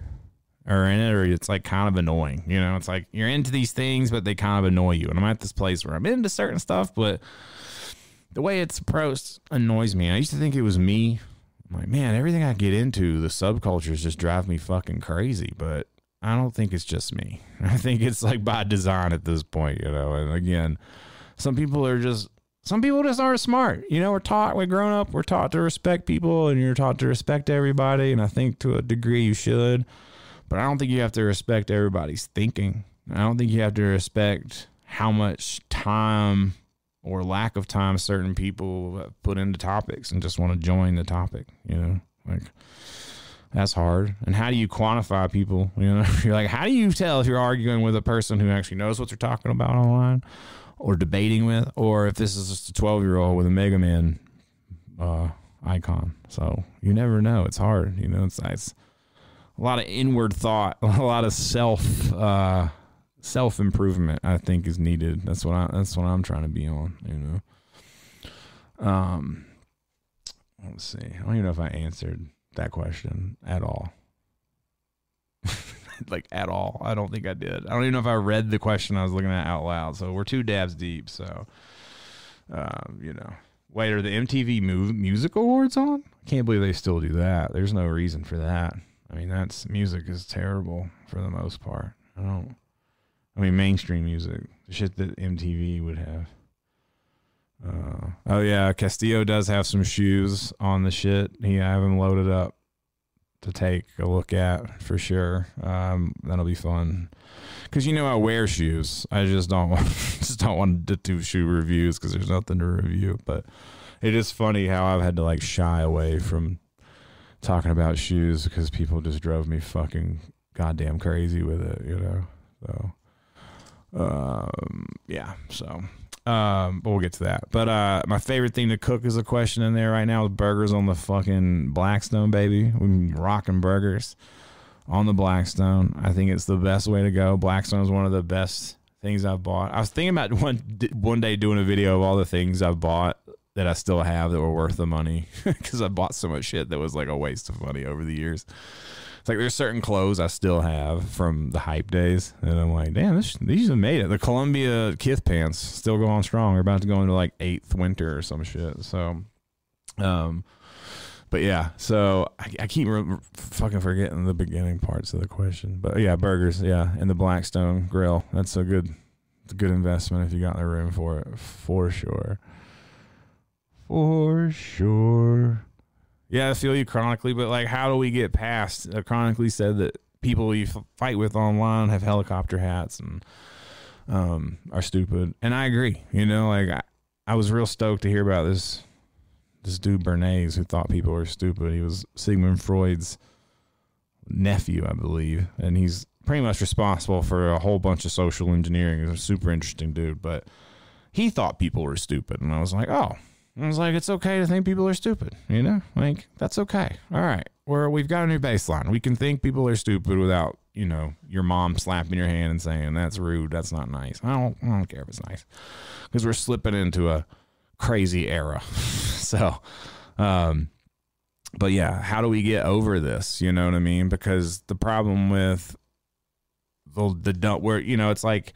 are in it, or it's like kind of annoying. You know, it's like you're into these things, but they kind of annoy you. And I'm at this place where I'm into certain stuff, but the way it's approached annoys me. I used to think it was me. I'm like, man, everything I get into, the subcultures just drive me fucking crazy. But I don't think it's just me. I think it's like by design at this point, you know. And again, some people are just some people just aren't smart. You know, we're taught, we're grown up, we're taught to respect people, and you're taught to respect everybody. And I think to a degree you should, but I don't think you have to respect everybody's thinking. I don't think you have to respect how much time or lack of time certain people put into topics and just want to join the topic. You know, like that's hard. And how do you quantify people? You know, you're like, how do you tell if you're arguing with a person who actually knows what they're talking about online? Or debating with, or if this is just a 12 year old with a Mega Man uh, icon. So you never know. It's hard. You know, it's, it's a lot of inward thought, a lot of self uh, self improvement. I think is needed. That's what I. That's what I'm trying to be on. You know. Um. Let's see. I don't even know if I answered that question at all. like at all. I don't think I did. I don't even know if I read the question I was looking at out loud. So we're two dabs deep. So, um, you know, wait, are the MTV Move Music Awards on? I can't believe they still do that. There's no reason for that. I mean, that's music is terrible for the most part. I don't. I mean, mainstream music, the shit that MTV would have. Uh, oh yeah, Castillo does have some shoes on the shit. He I have him loaded up to take a look at for sure. Um, that'll be fun because you know I wear shoes. I just don't want just don't want to do shoe reviews because there's nothing to review. But it is funny how I've had to like shy away from talking about shoes because people just drove me fucking goddamn crazy with it. You know, so um, yeah, so. Um, but we'll get to that. But uh, my favorite thing to cook is a question in there right now with burgers on the fucking Blackstone, baby. We're rocking burgers on the Blackstone. I think it's the best way to go. Blackstone is one of the best things I've bought. I was thinking about one one day doing a video of all the things I've bought that I still have that were worth the money because I bought so much shit that was like a waste of money over the years. It's like there's certain clothes I still have from the hype days, and I'm like, damn, this, these have made it. The Columbia Kith pants still going strong. We're about to go into like eighth winter or some shit. So, um, but yeah, so I, I keep re- fucking forgetting the beginning parts of the question. But yeah, burgers, yeah, and the Blackstone Grill. That's a good, a good investment if you got the room for it, for sure, for sure. Yeah, I feel you chronically, but like, how do we get past? Uh, chronically said that people you f- fight with online have helicopter hats and um, are stupid, and I agree. You know, like I, I was real stoked to hear about this this dude Bernays who thought people were stupid. He was Sigmund Freud's nephew, I believe, and he's pretty much responsible for a whole bunch of social engineering. He's a super interesting dude, but he thought people were stupid, and I was like, oh. I was like, it's okay to think people are stupid, you know? Like, that's okay. All right. We're, we've got a new baseline. We can think people are stupid without, you know, your mom slapping your hand and saying, that's rude. That's not nice. I don't, I don't care if it's nice. Because we're slipping into a crazy era. so, um, but yeah, how do we get over this? You know what I mean? Because the problem with the, the dump where, you know, it's like,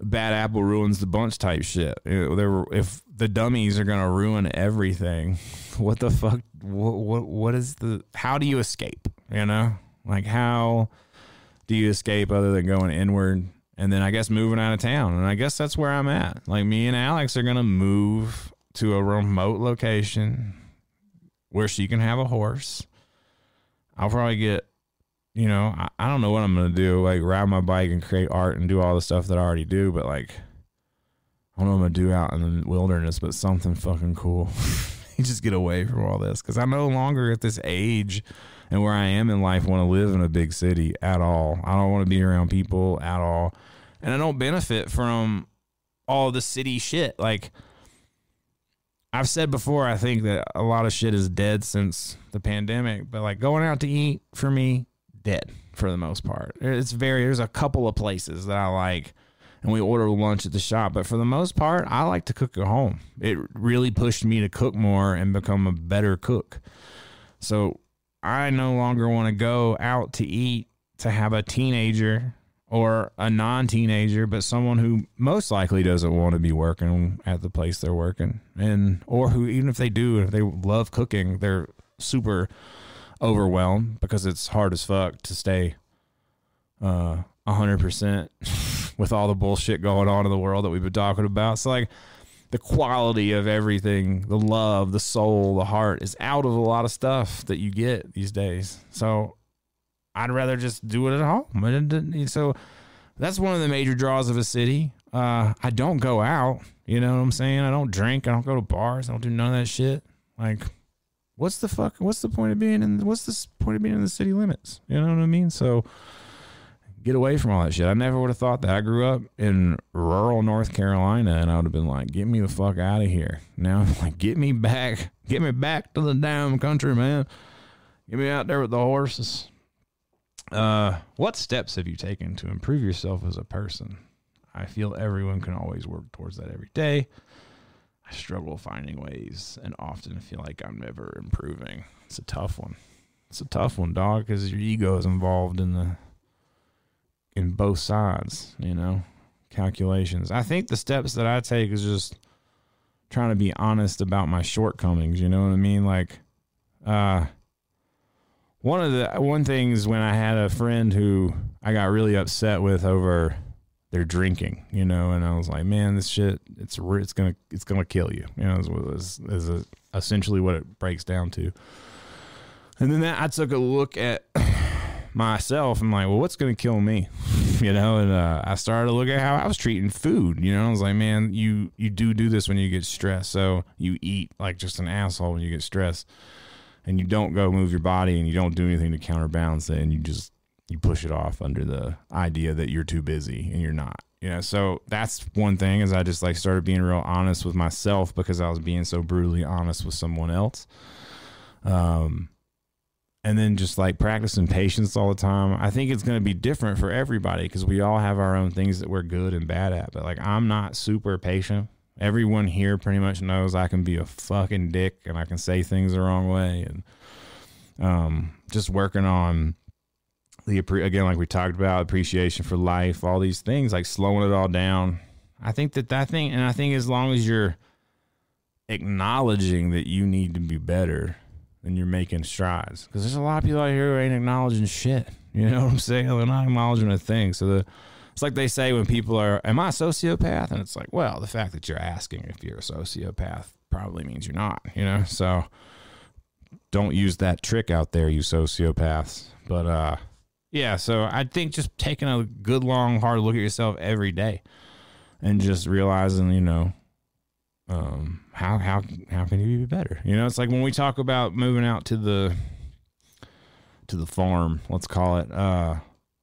bad apple ruins the bunch type shit. There, if the dummies are gonna ruin everything, what the fuck? What, what what is the? How do you escape? You know, like how do you escape other than going inward? And then I guess moving out of town, and I guess that's where I'm at. Like me and Alex are gonna move to a remote location where she can have a horse. I'll probably get you know, I, I don't know what I'm gonna do. Like ride my bike and create art and do all the stuff that I already do, but like I don't know what I'm gonna do out in the wilderness, but something fucking cool. you just get away from all this because I'm no longer at this age and where I am in life want to live in a big city at all. I don't want to be around people at all, and I don't benefit from all the city shit. Like I've said before, I think that a lot of shit is dead since the pandemic, but like going out to eat for me, dead for the most part. It's very there's a couple of places that I like and we order lunch at the shop, but for the most part, I like to cook at home. It really pushed me to cook more and become a better cook. So I no longer want to go out to eat to have a teenager or a non-teenager but someone who most likely doesn't want to be working at the place they're working and or who even if they do if they love cooking they're super overwhelmed because it's hard as fuck to stay uh 100% with all the bullshit going on in the world that we've been talking about so like the quality of everything the love the soul the heart is out of a lot of stuff that you get these days so I'd rather just do it at home. So that's one of the major draws of a city. Uh, I don't go out. You know what I'm saying? I don't drink. I don't go to bars. I don't do none of that shit. Like, what's the fuck? What's the point of being in? What's the point of being in the city limits? You know what I mean? So get away from all that shit. I never would have thought that. I grew up in rural North Carolina, and I would have been like, "Get me the fuck out of here!" Now, I'm like, get me back, get me back to the damn country, man. Get me out there with the horses. Uh, what steps have you taken to improve yourself as a person? I feel everyone can always work towards that every day. I struggle finding ways and often feel like I'm never improving. It's a tough one. It's a tough one, dog, because your ego is involved in the in both sides, you know, calculations. I think the steps that I take is just trying to be honest about my shortcomings, you know what I mean? Like uh one of the one things when I had a friend who I got really upset with over their drinking, you know, and I was like, man, this shit, it's it's gonna it's gonna kill you, you know, is, is, is essentially what it breaks down to. And then that, I took a look at myself. I'm like, well, what's gonna kill me, you know? And uh, I started to look at how I was treating food. You know, I was like, man, you you do do this when you get stressed, so you eat like just an asshole when you get stressed and you don't go move your body and you don't do anything to counterbalance it and you just you push it off under the idea that you're too busy and you're not you know so that's one thing is i just like started being real honest with myself because i was being so brutally honest with someone else um and then just like practicing patience all the time i think it's going to be different for everybody because we all have our own things that we're good and bad at but like i'm not super patient. Everyone here pretty much knows I can be a fucking dick and I can say things the wrong way and um, just working on the again like we talked about appreciation for life all these things like slowing it all down. I think that that thing and I think as long as you're acknowledging that you need to be better then you're making strides because there's a lot of people out here who ain't acknowledging shit you know what I'm saying they're not acknowledging a thing so the it's like they say when people are, Am I a sociopath? And it's like, Well, the fact that you're asking if you're a sociopath probably means you're not, you know? So don't use that trick out there, you sociopaths. But, uh, yeah, so I think just taking a good, long, hard look at yourself every day and just realizing, you know, um, how how how can you be better? You know, it's like when we talk about moving out to the to the farm, let's call it. Uh,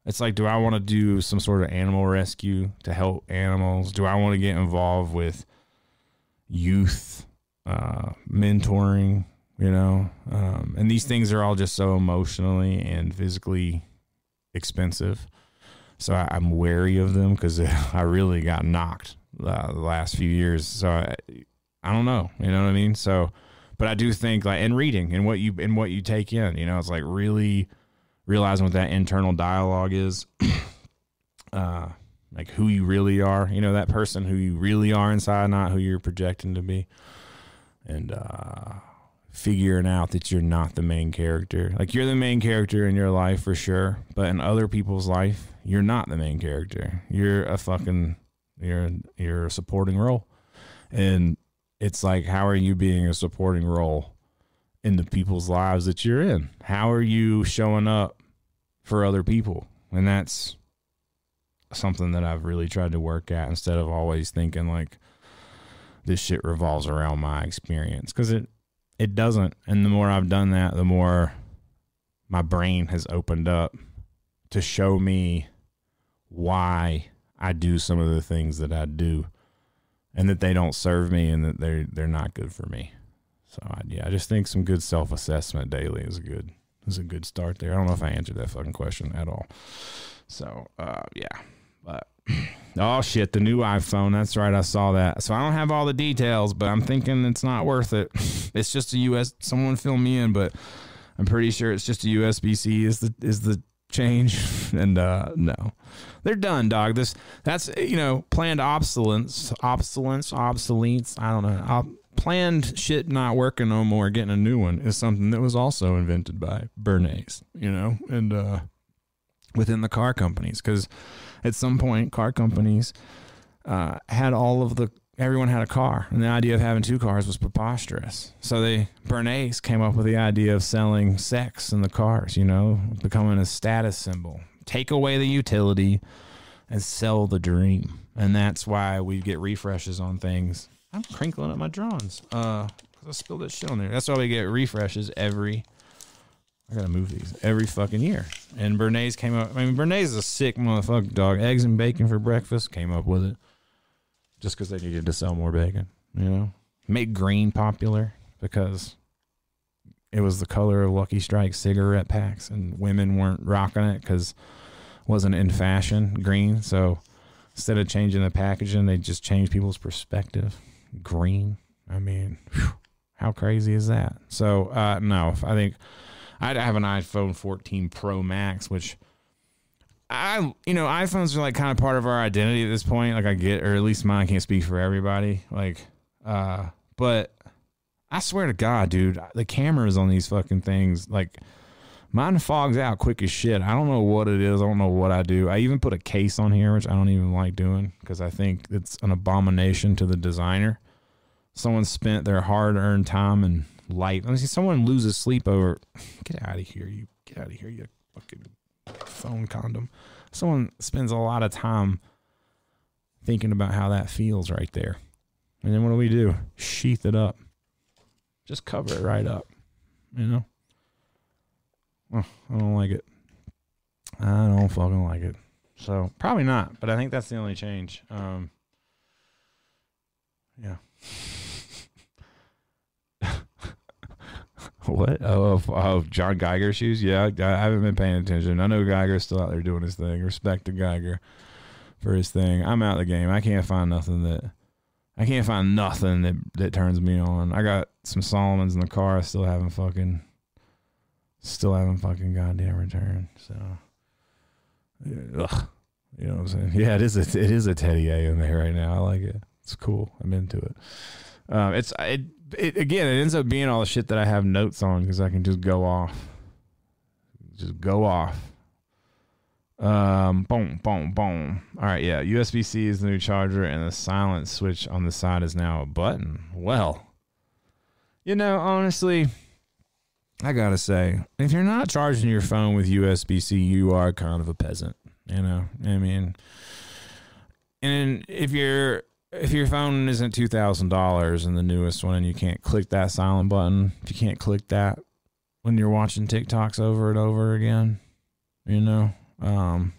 it's like, do I want to do some sort of animal rescue to help animals? Do I want to get involved with youth uh, mentoring? You know, um, and these things are all just so emotionally and physically expensive. So I, am wary of them because I really got knocked uh, the last few years. So I, I don't know. You know what I mean? So, but I do think like in reading and what you and what you take in, you know, it's like really realizing what that internal dialogue is, uh, like who you really are, you know, that person who you really are inside, not who you're projecting to be, and uh, figuring out that you're not the main character. Like you're the main character in your life for sure, but in other people's life, you're not the main character. You're a fucking you're you're a supporting role, and it's like how are you being a supporting role? in the people's lives that you're in. How are you showing up for other people. And that's something that I've really tried to work at instead of always thinking like this shit revolves around my experience because it it doesn't. And the more I've done that, the more my brain has opened up to show me why I do some of the things that I do and that they don't serve me and that they're they're not good for me. So I, yeah, I just think some good self assessment daily is a good is a good start there. I don't know if I answered that fucking question at all. So uh, yeah, but oh shit, the new iPhone. That's right, I saw that. So I don't have all the details, but I'm thinking it's not worth it. It's just a US. Someone fill me in, but I'm pretty sure it's just a USB C is the is the change. And uh, no, they're done, dog. This that's you know planned obsolescence, obsolescence, obsoletes. I don't know. Ob- planned shit not working no more. Getting a new one is something that was also invented by Bernays. You know, and uh, within the car companies because at some point car companies uh, had all of the everyone had a car and the idea of having two cars was preposterous so they bernays came up with the idea of selling sex in the cars you know becoming a status symbol take away the utility and sell the dream and that's why we get refreshes on things i'm crinkling up my drawings uh i spilled that shit on there that's why we get refreshes every I gotta move these every fucking year. And Bernays came up. I mean, Bernays is a sick motherfucker, dog. Eggs and bacon for breakfast came up with it just because they needed to sell more bacon. You know, Make green popular because it was the color of Lucky Strike cigarette packs, and women weren't rocking it because wasn't in fashion green. So instead of changing the packaging, they just changed people's perspective. Green. I mean, whew, how crazy is that? So uh, no, I think. I'd have an iPhone 14 Pro Max, which I, you know, iPhones are like kind of part of our identity at this point. Like I get, or at least mine can't speak for everybody. Like, uh, but I swear to God, dude, the cameras on these fucking things, like mine fogs out quick as shit. I don't know what it is. I don't know what I do. I even put a case on here, which I don't even like doing because I think it's an abomination to the designer. Someone spent their hard earned time and light. Let me see someone loses sleep over. Get out of here, you. Get out of here, you fucking phone condom. Someone spends a lot of time thinking about how that feels right there. And then what do we do? Sheath it up. Just cover it right up. You know? Oh, I don't like it. I don't fucking like it. So probably not, but I think that's the only change. Um, yeah. What? Oh, oh, oh, John Geiger shoes? Yeah, I, I haven't been paying attention. I know Geiger's still out there doing his thing. Respect to Geiger for his thing. I'm out of the game. I can't find nothing that I can't find nothing that that turns me on. I got some Salomons in the car. I still haven't fucking still haven't fucking goddamn returned. So, ugh. you know what I'm saying? Yeah, it is a it is a Teddy A in there right now. I like it. It's cool. I'm into it. Um, it's it, it again. It ends up being all the shit that I have notes on because I can just go off, just go off. Um, boom, boom, boom. All right, yeah. USB C is the new charger, and the silent switch on the side is now a button. Well, you know, honestly, I gotta say, if you're not charging your phone with USB C, you are kind of a peasant. You know, I mean, and if you're if your phone isn't two thousand dollars and the newest one, and you can't click that silent button, if you can't click that when you're watching TikToks over and over again, you know, um,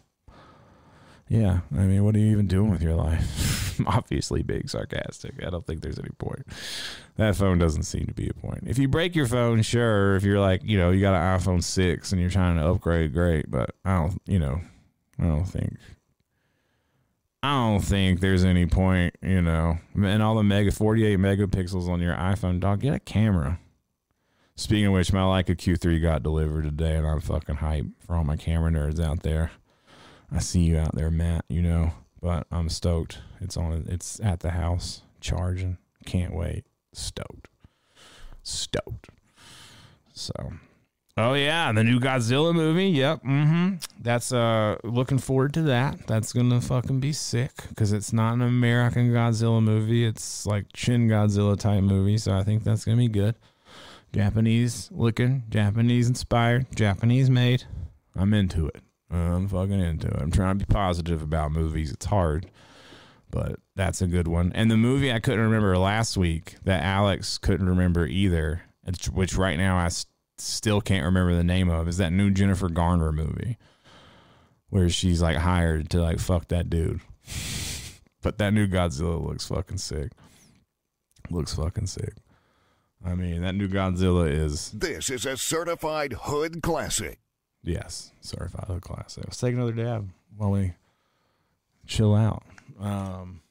yeah. I mean, what are you even doing with your life? Obviously, being sarcastic. I don't think there's any point. That phone doesn't seem to be a point. If you break your phone, sure. If you're like, you know, you got an iPhone six and you're trying to upgrade, great. But I don't, you know, I don't think I don't think there's any point, you know, and all the mega 48 megapixels on your iPhone, dog, get a camera. Speaking of which, my Leica Q3 got delivered today, and I'm fucking hyped for all my camera nerds out there. I see you out there, Matt, you know, but I'm stoked. It's on, it's at the house charging. Can't wait. Stoked. Stoked. So, Oh yeah, the new Godzilla movie. Yep. Mm-hmm. That's uh looking forward to that. That's gonna fucking be sick because it's not an American Godzilla movie. It's like Shin Godzilla type movie. So I think that's gonna be good. Japanese looking, Japanese inspired, Japanese made. I'm into it. I'm fucking into it. I'm trying to be positive about movies. It's hard, but that's a good one. And the movie I couldn't remember last week that Alex couldn't remember either, which- right now I s- still can't remember the name of, is that new Jennifer Garner movie where she's like hired to like fuck that dude. but that new Godzilla looks fucking sick. Looks fucking sick. I mean, that new Godzilla is This is a certified hood classic. Yes, certified hood classic. Let's take another dab while we chill out. Um,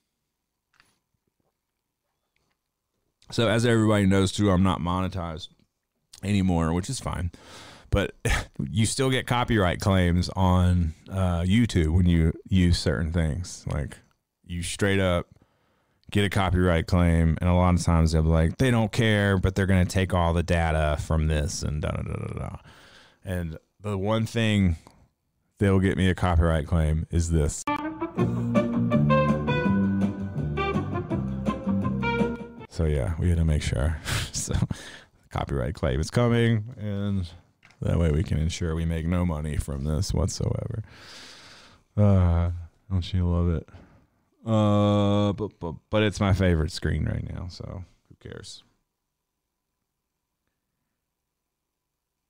so, as everybody knows, too, I'm not monetized anymore, which is fine. But you still get copyright claims on uh, YouTube when you use certain things. Like you straight up get a copyright claim, and a lot of times they'll be like, they don't care, but they're going to take all the data from this and da da da da da. And the one thing they'll get me a copyright claim is this. So yeah, we had to make sure. so copyright claim is coming, and that way we can ensure we make no money from this whatsoever. Uh, don't you love it? Uh, but, but but it's my favorite screen right now, so who cares?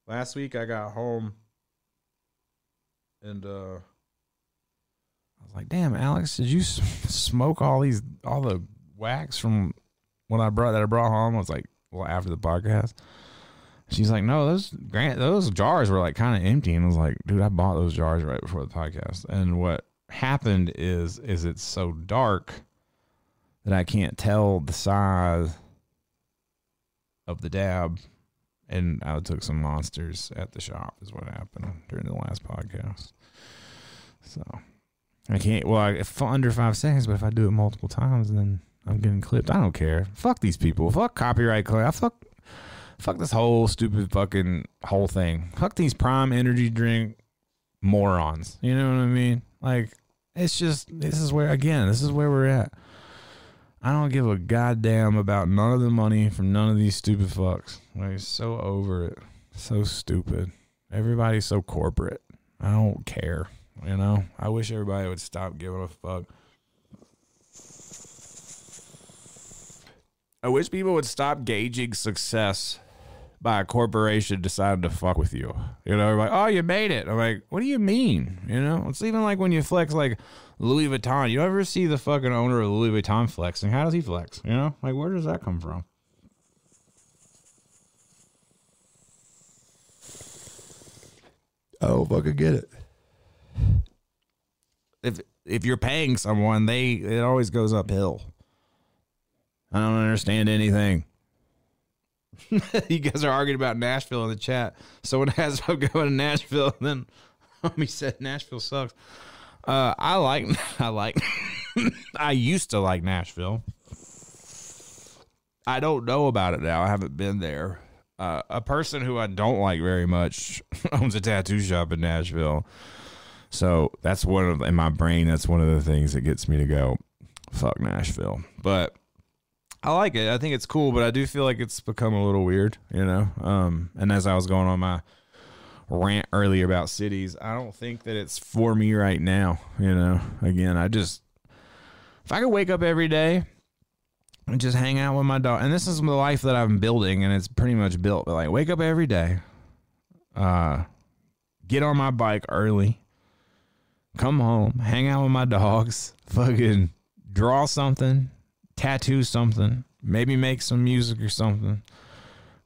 Last week I got home and uh I was like, "Damn, Alex, did you smoke all these all the wax from when I brought that I brought home?" I was like, "Well, after the podcast." She's like, "No, those grant those jars were like kind of empty." And I was like, "Dude, I bought those jars right before the podcast." And what happened is is it's so dark that I can't tell the size of the dab and I took some monsters at the shop is what happened during the last podcast. So I can't. Well, I, under five seconds, but if I do it multiple times, then I'm getting clipped. I don't care. Fuck these people. Fuck copyright claim. I fuck. Fuck this whole stupid fucking whole thing. Fuck these prime energy drink morons. You know what I mean? Like it's just this is where again this is where we're at. I don't give a goddamn about none of the money from none of these stupid fucks. Like so over it. So stupid. Everybody's so corporate. I don't care. You know? I wish everybody would stop giving a fuck. I wish people would stop gauging success by a corporation deciding to fuck with you. You know, like, oh, you made it. I'm like, what do you mean? You know, it's even like when you flex like Louis Vuitton. You ever see the fucking owner of Louis Vuitton flexing? How does he flex? You know, like where does that come from? Oh, fucking get it. If if you're paying someone, they it always goes uphill. I don't understand anything. you guys are arguing about Nashville in the chat. Someone has I'm going to Nashville, and then homie said Nashville sucks. Uh, I like I like I used to like Nashville. I don't know about it now. I haven't been there. Uh, a person who I don't like very much owns a tattoo shop in Nashville. So that's one of in my brain. That's one of the things that gets me to go, fuck Nashville. But I like it. I think it's cool, but I do feel like it's become a little weird, you know. Um, and as I was going on my rant earlier about cities, I don't think that it's for me right now. You know, again, I just if I could wake up every day and just hang out with my dog, and this is the life that I'm building, and it's pretty much built. But like, wake up every day, uh, get on my bike early, come home, hang out with my dogs, fucking draw something, tattoo something, maybe make some music or something.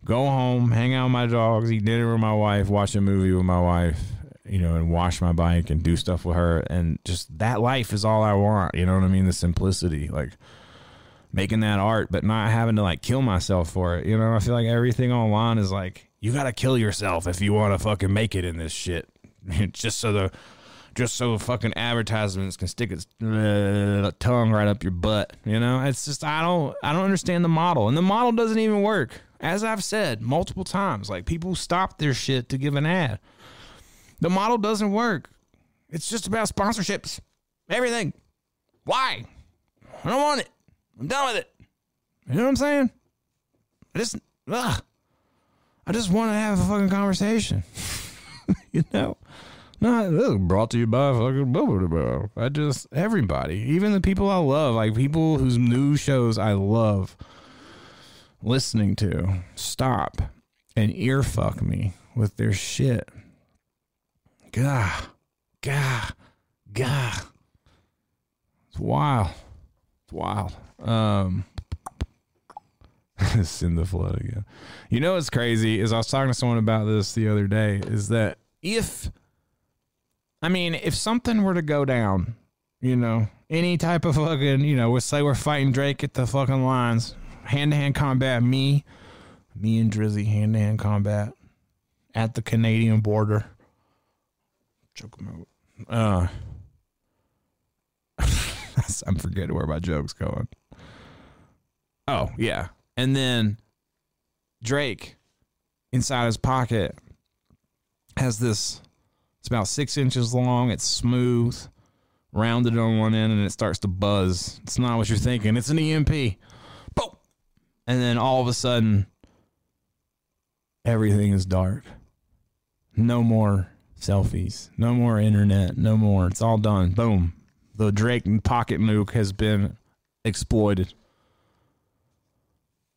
Go home, hang out with my dogs, eat dinner with my wife, watch a movie with my wife, you know, and wash my bike and do stuff with her. And just that life is all I want. You know what I mean? The simplicity, like making that art, but not having to like kill myself for it. You know, I feel like everything online is like, you got to kill yourself if you want to fucking make it in this shit. just so the just so fucking advertisements can stick its uh, tongue right up your butt. You know, it's just I don't I don't understand the model, and the model doesn't even work. As I've said multiple times, like people stop their shit to give an ad. The model doesn't work. It's just about sponsorships, everything. Why? I don't want it. I'm done with it. You know what I'm saying? I just, ugh. I just want to have a fucking conversation. you know, Not this is brought to you by fucking blah, blah, blah. I just everybody, even the people I love, like people whose new shows I love listening to, stop and ear fuck me with their shit. Gah, gah, gah. It's wild. It's wild. Um, send the flood again. You know what's crazy is I was talking to someone about this the other day. Is that if, I mean, if something were to go down, you know, any type of fucking, you know, let's say we're fighting Drake at the fucking lines, hand to hand combat, me, me and Drizzy, hand to hand combat at the Canadian border. Choke him out. Uh, I'm forgetting where my joke's going. Oh, yeah. And then Drake inside his pocket has this, about six inches long. It's smooth, rounded on one end, and it starts to buzz. It's not what you're thinking. It's an EMP. Boom. And then all of a sudden, everything is dark. No more selfies. No more internet. No more. It's all done. Boom. The Drake pocket nuke has been exploited.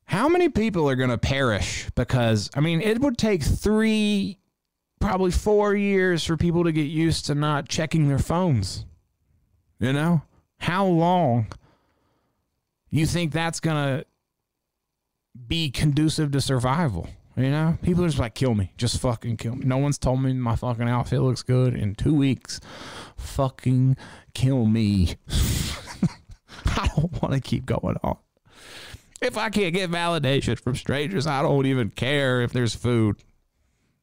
How many people are going to perish? Because, I mean, it would take three, probably four years for people to get used to not checking their phones. You know? How long you think that's to be conducive to survival? You know, people are just like, kill me. Just fucking kill me. No one's told me my fucking outfit looks good in two weeks. Fucking kill me. I don't want to keep going on. If I can't get validation from strangers, I don't even care if there's food.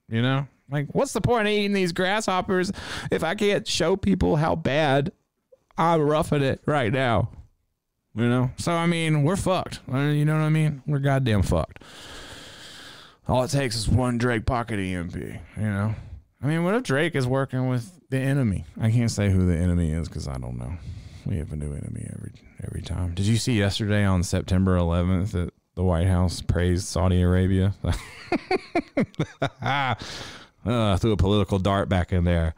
You know? Like, what's the point of eating these grasshoppers if I can't show people how bad I'm roughing it right now? You know? So, I mean, we're fucked. Uh, you know what I mean? We're goddamn fucked. All it takes is one Drake pocket EMP, you know? I mean, what if Drake is working with the enemy? I can't say who the enemy is because I don't know. We have a new enemy every every time. Did you see yesterday on September 11th that the White House praised Saudi Arabia? uh, threw a political dart back in there.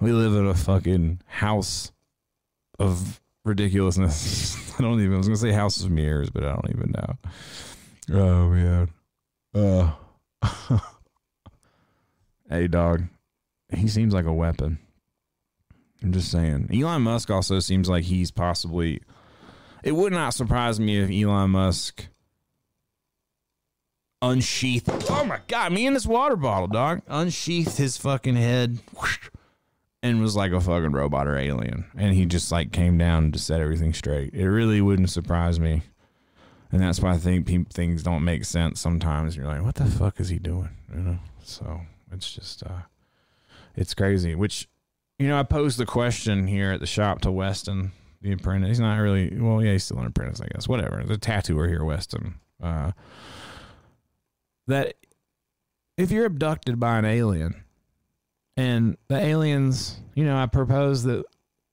We live in a fucking house of ridiculousness. I don't even. I was gonna say house of mirrors, but I don't even know. Oh man. Uh, hey, dog. He seems like a weapon. I'm just saying. Elon Musk also seems like he's possibly. It would not surprise me if Elon Musk unsheathed. Oh my god, me and this water bottle, dog. Unsheathed his fucking head and was like a fucking robot or alien. And he just like came down to set everything straight. It really wouldn't surprise me. And that's why I think pe- things don't make sense sometimes. You're like, what the fuck is he doing? You know? So it's just, uh, it's crazy. Which, you know, I posed the question here at the shop to Weston, the apprentice. He's not really, well, yeah, he's still an apprentice, I guess. Whatever. The tattooer here, Weston. Uh, that if you're abducted by an alien and the aliens, you know, I propose that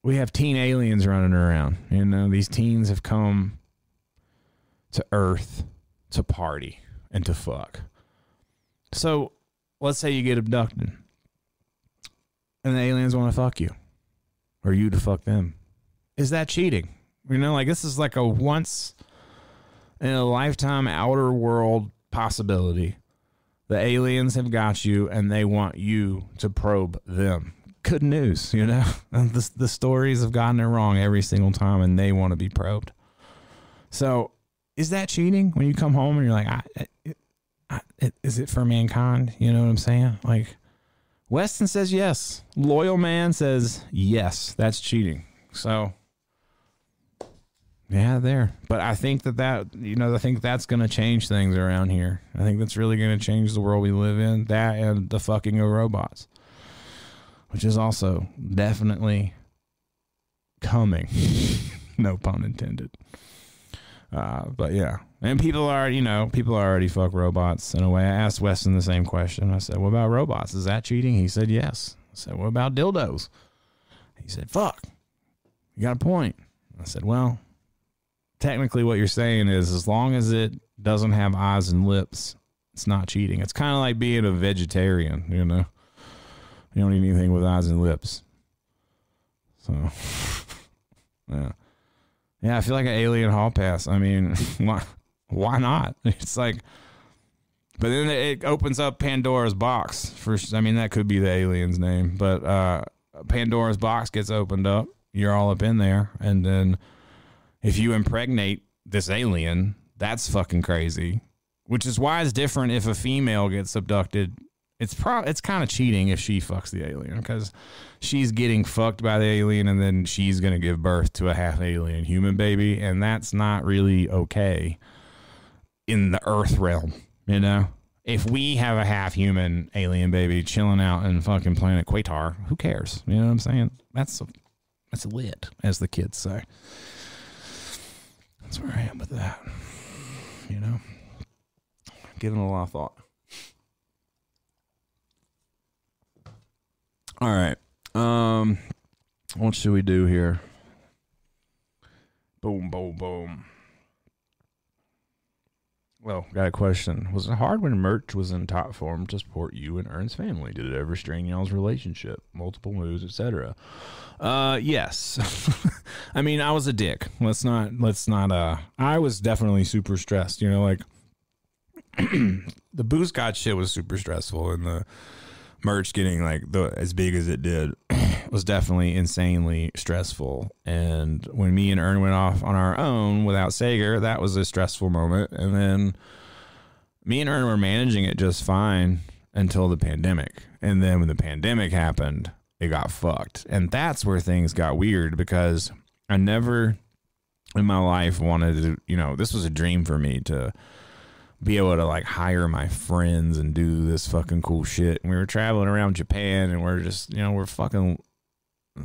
we have teen aliens running around. You know, these teens have come to Earth to party and to fuck. So let's say you get abducted and the aliens want to fuck you or you to fuck them. Is that cheating? You know, like this is like a once in a lifetime outer world possibility. The aliens have got you and they want you to probe them. Good news, you know? the, the stories have gotten it wrong every single time and they want to be probed. So is that cheating when you come home and you're like, I, I, I, is it for mankind? You know what I'm saying? Like, Weston says yes. Loyal man says yes. That's cheating. So, yeah, there. But I think that that you know I think that's going to change things around here. I think that's really going to change the world we live in. That and the fucking of robots, which is also definitely coming. no pun intended. Uh, but yeah, and people are, you know, people are already fuck robots in a way. I asked Weston the same question. I said, "What about robots? Is that cheating?" He said, "Yes." I said, "What about dildos?" He said, "Fuck." You got a point. I said, "Well, technically, what you're saying is, as long as it doesn't have eyes and lips, it's not cheating. It's kind of like being a vegetarian, you know." You don't need anything with eyes and lips. So, yeah, yeah. I feel like an alien hall pass. I mean, why? Why not? It's like, but then it opens up Pandora's box. For I mean, that could be the alien's name, but uh, Pandora's box gets opened up. You're all up in there, and then if you impregnate this alien, that's fucking crazy. Which is why it's different if a female gets abducted. It's pro it's kind of cheating if she fucks the alien because she's getting fucked by the alien and then she's gonna give birth to a half alien human baby, and that's not really okay in the Earth realm. You know, if we have a half human alien baby chilling out in fucking planet Quatar, who cares? You know what I'm saying? That's that's lit, as the kids say. That's where I am with that. You know, giving a lot of thought. All right. Um, what should we do here? Boom, boom, boom. Well, got a question. Was it hard when merch was in top form to support you and Ern's family? Did it ever strain y'all's relationship? Multiple moves, etc. Uh, yes. I mean, I was a dick. Let's not. Let's not. Uh, I was definitely super stressed. You know, like the booze got shit was super stressful, and the merch getting like the as big as it did was definitely insanely stressful. And when me and Ern went off on our own without Sager, that was a stressful moment. And then me and Ern were managing it just fine until the pandemic. And then when the pandemic happened, it got fucked. And that's where things got weird because I never in my life wanted to, you know, this was a dream for me to be able to like hire my friends and do this fucking cool shit. And we were traveling around Japan and we're just, you know, we're fucking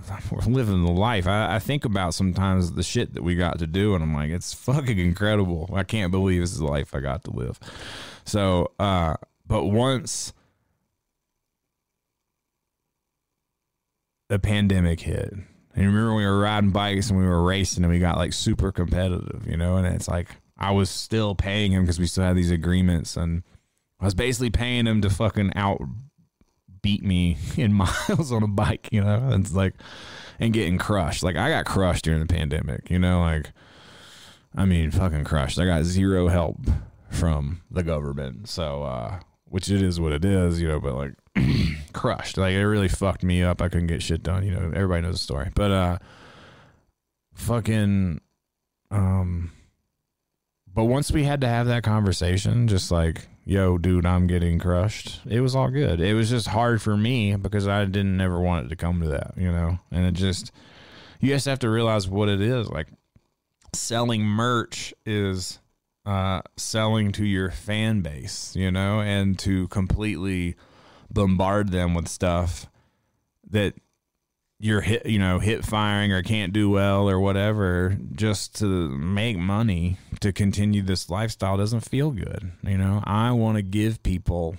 we're living the life. I, I, think about sometimes the shit that we got to do, and I'm like, it's fucking incredible. I can't believe this is the life I got to live. So, uh, but once the pandemic hit, and remember we were riding bikes and we were racing and we got like super competitive, you know, and it's like I was still paying him because we still had these agreements, and I was basically paying him to fucking out beat me in miles on a bike, you know, and it's like, and getting crushed. Like I got crushed during the pandemic, you know, like, I mean, fucking crushed. I got zero help from the government. So, uh, which it is what it is, you know, but like crushed. Like it really fucked me up. I couldn't get shit done, you know, everybody knows the story. But, uh, fucking, um, but once we had to have that conversation, just like, yo, dude, I'm getting crushed. It was all good. It was just hard for me because I didn't ever want it to come to that, you know? And it just, you just have to realize what it is. Like, selling merch is uh, selling to your fan base, you know, and to completely bombard them with stuff that you're hit, you know, hit firing or can't do well or whatever, just to make money to continue this lifestyle doesn't feel good. You know, I want to give people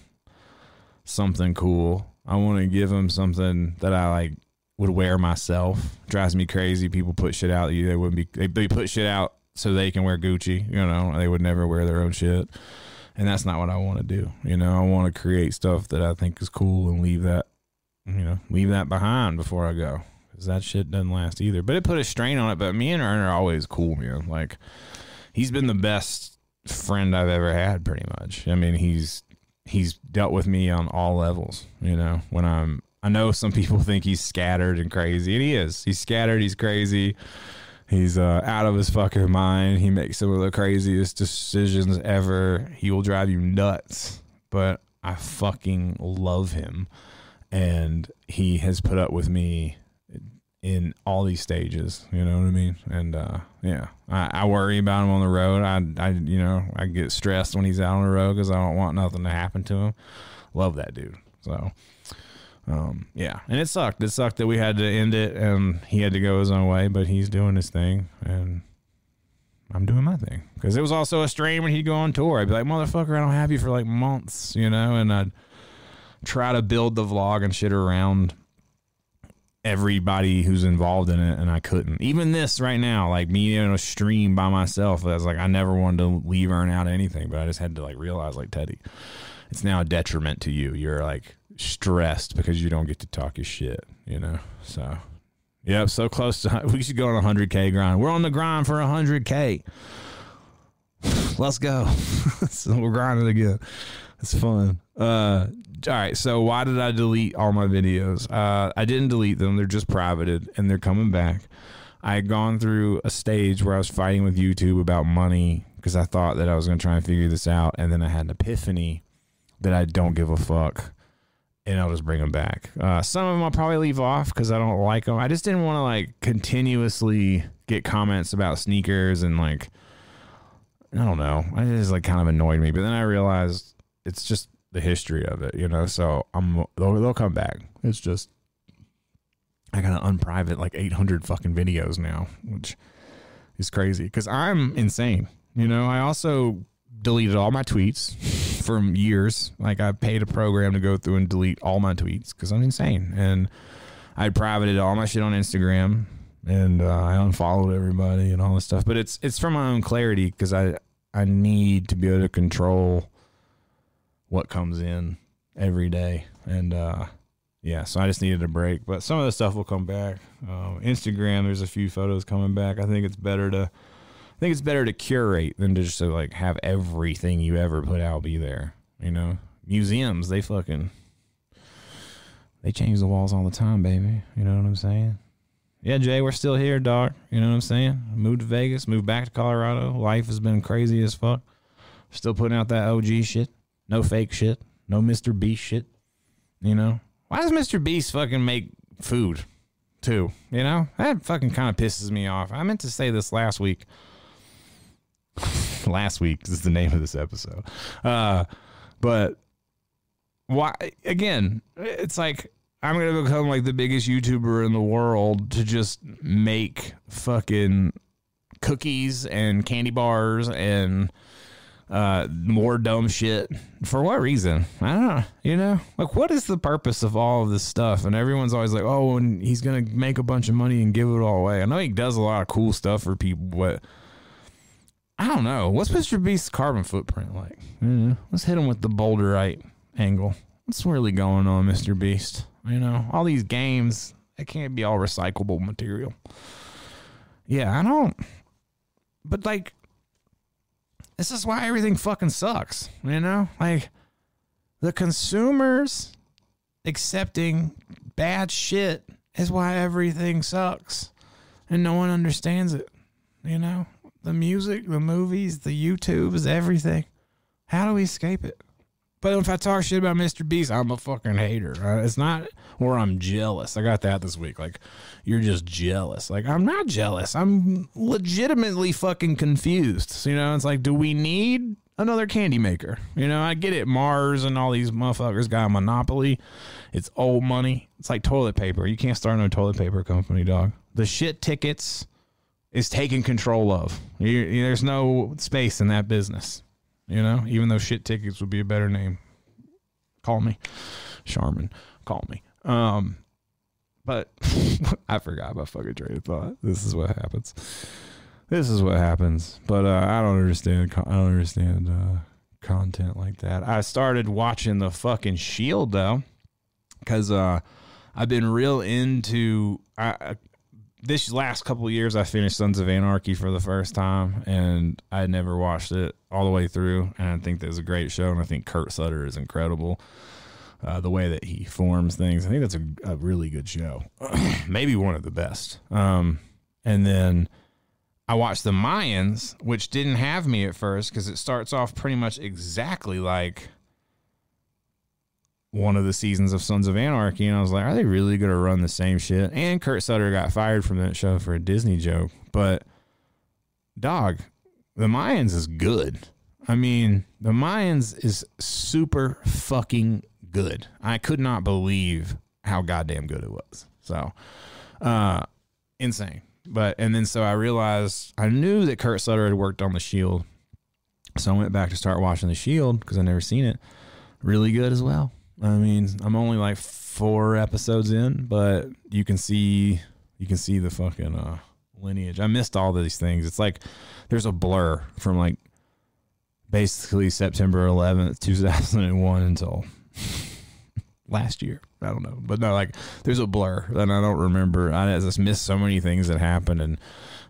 something cool. I want to give them something that I like would wear myself. Drives me crazy. People put shit out. They wouldn't be. They, they put shit out so they can wear Gucci. You know, they would never wear their own shit, and that's not what I want to do. You know, I want to create stuff that I think is cool and leave that you know, leave that behind before I go. Because that shit doesn't last either. But it put a strain on it. But me and Ern are always cool, man. Like, he's been the best friend I've ever had, pretty much. I mean, he's he's dealt with me on all levels. You know, when I'm, I know some people think he's scattered and crazy, and he is. He's scattered. He's crazy. He's uh, out of his fucking mind. He makes some of the craziest decisions ever. He will drive you nuts, but I fucking love him and he has put up with me in all these stages. You know what I mean? And uh, yeah, I, I, worry about him on the road. I, I, you know, I get stressed when he's out on the road because I don't want nothing to happen to him. Love that dude. So, um, yeah, and it sucked. It sucked that we had to end it, and he had to go his own way. But he's doing his thing, and I'm doing my thing because it was also a strain when he'd go on tour. I'd be like, motherfucker, I don't have you for like months, you know, and I'd try to build the vlog and shit around everybody who's involved in it and I couldn't. Even this right now, like me in a stream by myself, I was like I never wanted to leave Ern out anything, but I just had to like realize like Teddy, it's now a detriment to you. You're like stressed because you don't get to talk your shit, you know. So, yep, so close to we should go on a hundred k grind. We're on the grind for a hundred k. Let's go. so we're grinding again. It's fun. Uh, all right. So why did I delete all my videos? Uh, I didn't delete them. They're just privated, and they're coming back. I had gone through a stage where I was fighting with YouTube about money because I thought that I was going to try and figure this out, and then I had an epiphany that I don't give a fuck, and I'll just bring them back. Uh, some of them I'll probably leave off because I don't like them. I just didn't want to like continuously get comments about sneakers and like I don't know. It just like kind of annoyed me, but then I realized it's just the history of it, you know. So I'm they'll, they'll come back. It's just I gotta unprivate like 800 fucking videos now, which is crazy because I'm insane. You know, I also deleted all my tweets from years. Like I paid a program to go through and delete all my tweets because I'm insane, and I privated all my shit on Instagram and uh, I unfollowed everybody and all this stuff. But it's it's for my own clarity because I I need to be able to control what comes in every day, and uh, yeah, so I just needed a break. But some of the stuff will come back. Uh, Instagram, there's a few photos coming back. I think it's better to. I think it's better to curate than to just to like have everything you ever put out be there. You know, museums they fucking they change the walls all the time, baby. You know what I'm saying? Yeah, Jay, we're still here, dog. You know what I'm saying? Moved to Vegas, moved back to Colorado. Life has been crazy as fuck. Still putting out that OG shit. No fake shit. No Mr. Beast shit. You know? Why does Mr. Beast fucking make food too? You know? That fucking kind of pisses me off. I meant to say this last week. last week is the name of this episode. Uh, but why again, it's like I'm gonna become like the biggest YouTuber in the world to just make fucking cookies and candy bars and uh, more dumb shit. For what reason? I don't know. You know, like what is the purpose of all of this stuff? And everyone's always like, oh, and he's gonna make a bunch of money and give it all away. I know he does a lot of cool stuff for people, but I don't know. What's Mr. Beast's carbon footprint like? Let's hit him with the boulderite angle. What's really going on, Mr. Beast? You know, all these games, it can't be all recyclable material. Yeah, I don't. But like, this is why everything fucking sucks. You know, like the consumers accepting bad shit is why everything sucks, and no one understands it. You know, the music, the movies, the YouTubes, everything. How do we escape it? But if I talk shit about Mr. Beast, I'm a fucking hater. Uh, it's not, or I'm jealous. I got that this week. Like, you're just jealous. Like, I'm not jealous. I'm legitimately fucking confused. So, you know, it's like, do we need another candy maker? You know, I get it. Mars and all these motherfuckers got a monopoly. It's old money. It's like toilet paper. You can't start no toilet paper company, dog. The shit tickets is taken control of. You, there's no space in that business. You know, even though shit tickets would be a better name. Call me, Charmin. Call me. Um, but I forgot my fucking train of thought. This is what happens. This is what happens. But uh, I don't understand. I don't understand uh, content like that. I started watching the fucking Shield though, because uh, I've been real into. I, this last couple years, I finished Sons of Anarchy for the first time, and I never watched it all the way through. And I think that's a great show, and I think Kurt Sutter is incredible. Uh, the way that he forms things, I think that's a, a really good show, maybe one of the best. Um, and then I watched the Mayans, which didn't have me at first because it starts off pretty much exactly like one of the seasons of Sons of Anarchy, and I was like, are they really going to run the same shit? And Kurt Sutter got fired from that show for a Disney joke, but dog, the Mayans is good. I mean, the Mayans is super fucking good. I could not believe how goddamn good it was. So, uh, insane. But and then so I realized I knew that Kurt Sutter had worked on the Shield, so I went back to start watching the Shield because I never seen it. Really good as well. I mean, I'm only like four episodes in, but you can see you can see the fucking uh, lineage. I missed all these things. It's like there's a blur from like basically September 11th, 2001 until last year. I don't know, but no, like there's a blur and I don't remember. I just missed so many things that happened, and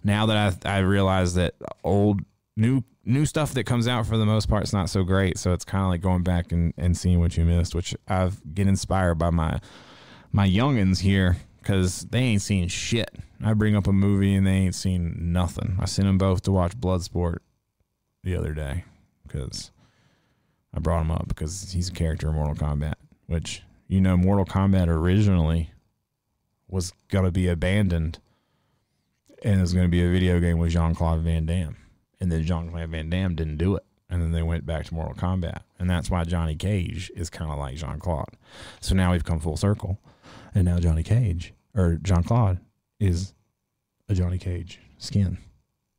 now that I I realize that old new new stuff that comes out for the most part is not so great. So it's kind of like going back and, and seeing what you missed, which I've get inspired by my my youngins here because they ain't seen shit. I bring up a movie and they ain't seen nothing. I sent them both to watch Bloodsport the other day because I brought him up because he's a character in Mortal Kombat, which you know Mortal Kombat originally was gonna be abandoned and it was gonna be a video game with Jean Claude Van Damme and then Jean Claude Van Damme didn't do it. And then they went back to Mortal Kombat. And that's why Johnny Cage is kind of like Jean Claude. So now we've come full circle. And now Johnny Cage, or Jean Claude, is a Johnny Cage skin,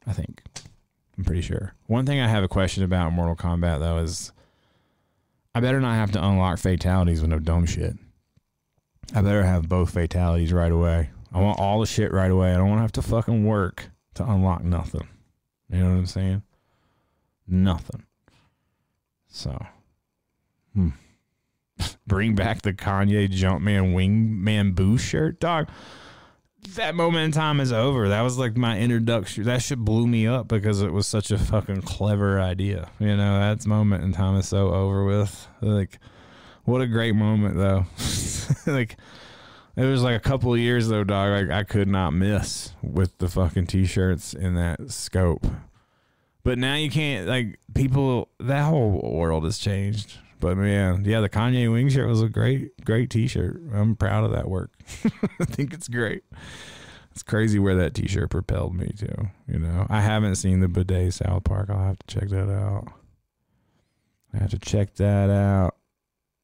I think. I'm pretty sure. One thing I have a question about Mortal Kombat, though, is I better not have to unlock fatalities with no dumb shit. I better have both fatalities right away. I want all the shit right away. I don't want to have to fucking work to unlock nothing. You know what I'm saying? Nothing. So, hmm. bring back the Kanye Jumpman Wingman Boo shirt, dog. That moment in time is over. That was like my introduction. That shit blew me up because it was such a fucking clever idea. You know, that moment in time is so over with. Like, what a great moment, though. like, it was like a couple years though, dog. Like I could not miss with the fucking t-shirts in that scope. But now you can't like people. That whole world has changed. But man, yeah, the Kanye Wing shirt was a great, great t-shirt. I'm proud of that work. I think it's great. It's crazy where that t-shirt propelled me to. You know, I haven't seen the bidet South Park. I'll have to check that out. I have to check that out.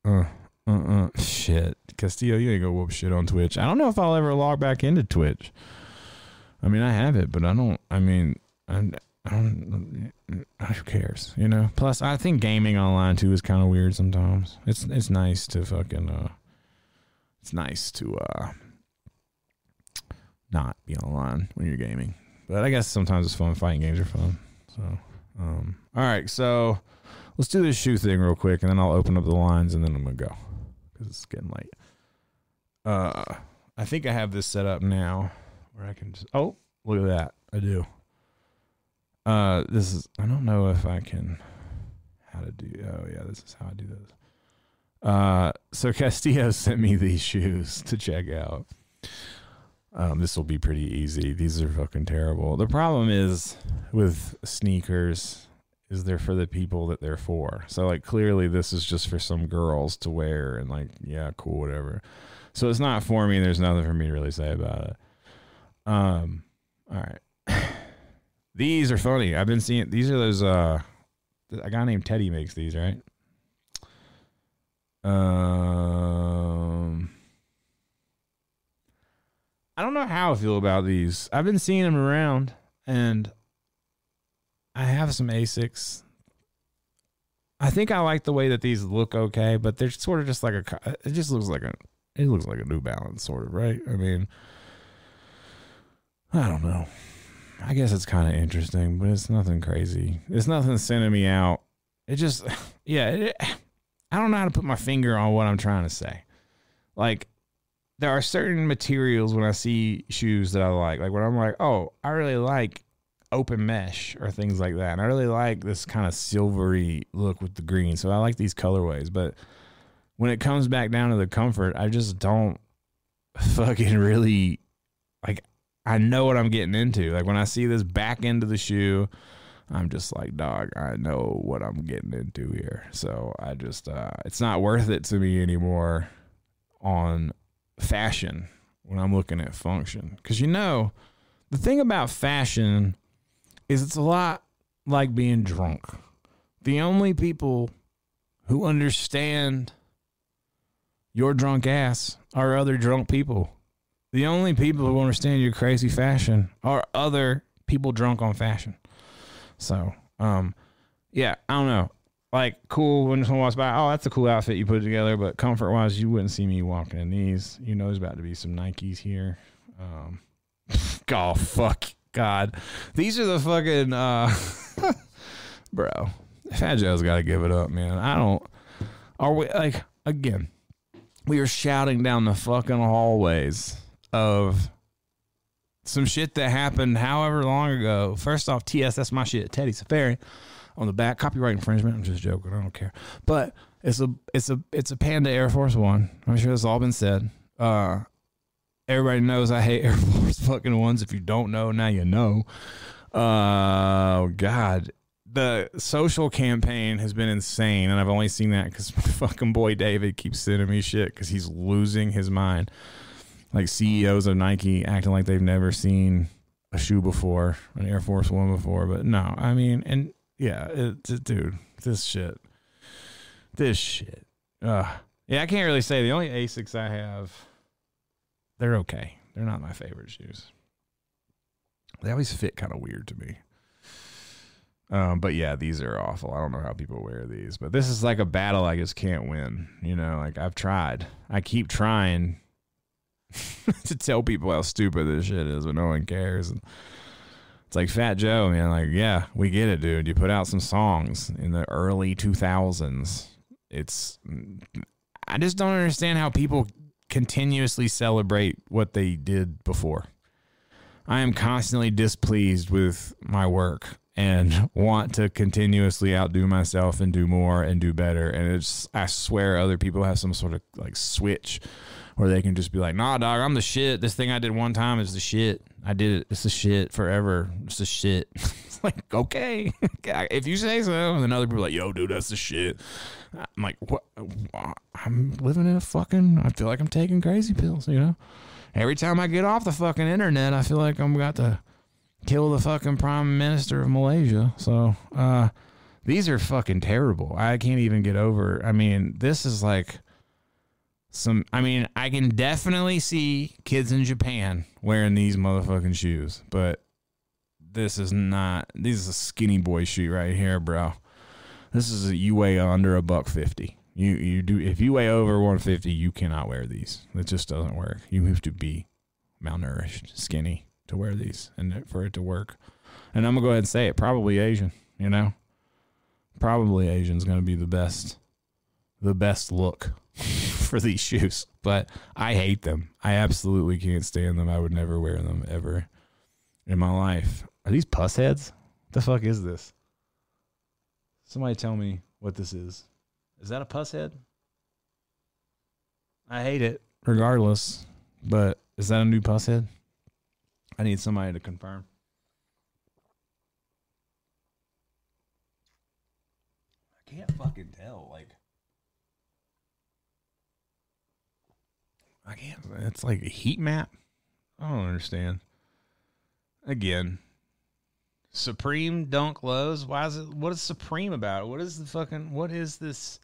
Uh, uh, uh. Shit. Castillo, you ain't gonna whoop shit on Twitch. I don't know if I'll ever log back into Twitch. I mean, I have it, but I don't. I mean, I'm. Who cares? You know. Plus, I think gaming online too is kind of weird sometimes. It's it's nice to fucking. uh It's nice to uh not be online when you're gaming, but I guess sometimes it's fun. Fighting games are fun. So, um, all right. So let's do this shoe thing real quick, and then I'll open up the lines, and then I'm gonna go because it's getting late. Uh, I think I have this set up now where I can just. Oh, look at that! I do. Uh, this is. I don't know if I can. How to do? Oh yeah, this is how I do this. Uh, so Castillo sent me these shoes to check out. Um, this will be pretty easy. These are fucking terrible. The problem is with sneakers is they're for the people that they're for. So like clearly this is just for some girls to wear and like yeah, cool whatever. So it's not for me. There's nothing for me to really say about it. Um all right. These are funny. I've been seeing these are those uh a guy named Teddy makes these, right? Um I don't know how I feel about these. I've been seeing them around and I have some Asics. I think I like the way that these look okay, but they're sort of just like a. It just looks like a. It looks like a New Balance, sort of, right? I mean, I don't know. I guess it's kind of interesting, but it's nothing crazy. It's nothing sending me out. It just, yeah. It, I don't know how to put my finger on what I'm trying to say. Like, there are certain materials when I see shoes that I like. Like when I'm like, oh, I really like open mesh or things like that. And I really like this kind of silvery look with the green. So I like these colorways. But when it comes back down to the comfort, I just don't fucking really like I know what I'm getting into. Like when I see this back end of the shoe, I'm just like, dog, I know what I'm getting into here. So I just uh it's not worth it to me anymore on fashion when I'm looking at function. Cuz you know, the thing about fashion is it's a lot like being drunk. The only people who understand your drunk ass are other drunk people. The only people who understand your crazy fashion are other people drunk on fashion. So, um, yeah, I don't know. Like, cool when someone walks by, oh, that's a cool outfit you put together, but comfort wise, you wouldn't see me walking in these. You know, there's about to be some Nikes here. Um, oh, fuck. God. These are the fucking, uh, bro. Fat Joe's got to give it up, man. I don't, are we, like, again, we are shouting down the fucking hallways of some shit that happened however long ago. First off, TS, that's my shit. Teddy Safari on the back, copyright infringement. I'm just joking. I don't care. But it's a it's a it's a Panda Air Force One. I'm sure it's all been said. Uh, everybody knows I hate Air Force fucking ones. If you don't know, now you know. Uh, God, the social campaign has been insane, and I've only seen that because fucking boy David keeps sending me shit because he's losing his mind. Like CEOs of Nike acting like they've never seen a shoe before, an Air Force One before. But no, I mean, and yeah, it, dude, this shit, this shit. Uh, yeah, I can't really say the only Asics I have, they're okay. They're not my favorite shoes. They always fit kind of weird to me. Um, but yeah, these are awful. I don't know how people wear these, but this is like a battle I just can't win. You know, like I've tried. I keep trying to tell people how stupid this shit is, but no one cares. And it's like Fat Joe, man. Like, yeah, we get it, dude. You put out some songs in the early 2000s. It's, I just don't understand how people continuously celebrate what they did before. I am constantly displeased with my work and want to continuously outdo myself and do more and do better. And it's, I swear, other people have some sort of like switch where they can just be like, nah, dog, I'm the shit. This thing I did one time is the shit. I did it. It's the shit forever. It's the shit. it's like, okay. if you say so, and then other people are like, yo, dude, that's the shit. I'm like, what? I'm living in a fucking, I feel like I'm taking crazy pills, you know? Every time I get off the fucking internet, I feel like I'm got to kill the fucking prime minister of Malaysia. So, uh, these are fucking terrible. I can't even get over. I mean, this is like some I mean, I can definitely see kids in Japan wearing these motherfucking shoes, but this is not this is a skinny boy shoe right here, bro. This is a you weigh under a buck fifty. You you do if you weigh over one fifty, you cannot wear these. It just doesn't work. You have to be malnourished, skinny to wear these and for it to work. And I'm gonna go ahead and say it, probably Asian, you know? Probably Asian's gonna be the best the best look for these shoes, but I hate them. I absolutely can't stand them. I would never wear them ever in my life. Are these Pusheads? What the fuck is this? Somebody tell me what this is. Is that a Pushead? I hate it regardless, but is that a new Pushead? I need somebody to confirm. I can't fucking tell. Like, I can't. It's like a heat map. I don't understand. Again, Supreme Dunk Lows. Why is it? What is Supreme about? What is the fucking? What is this?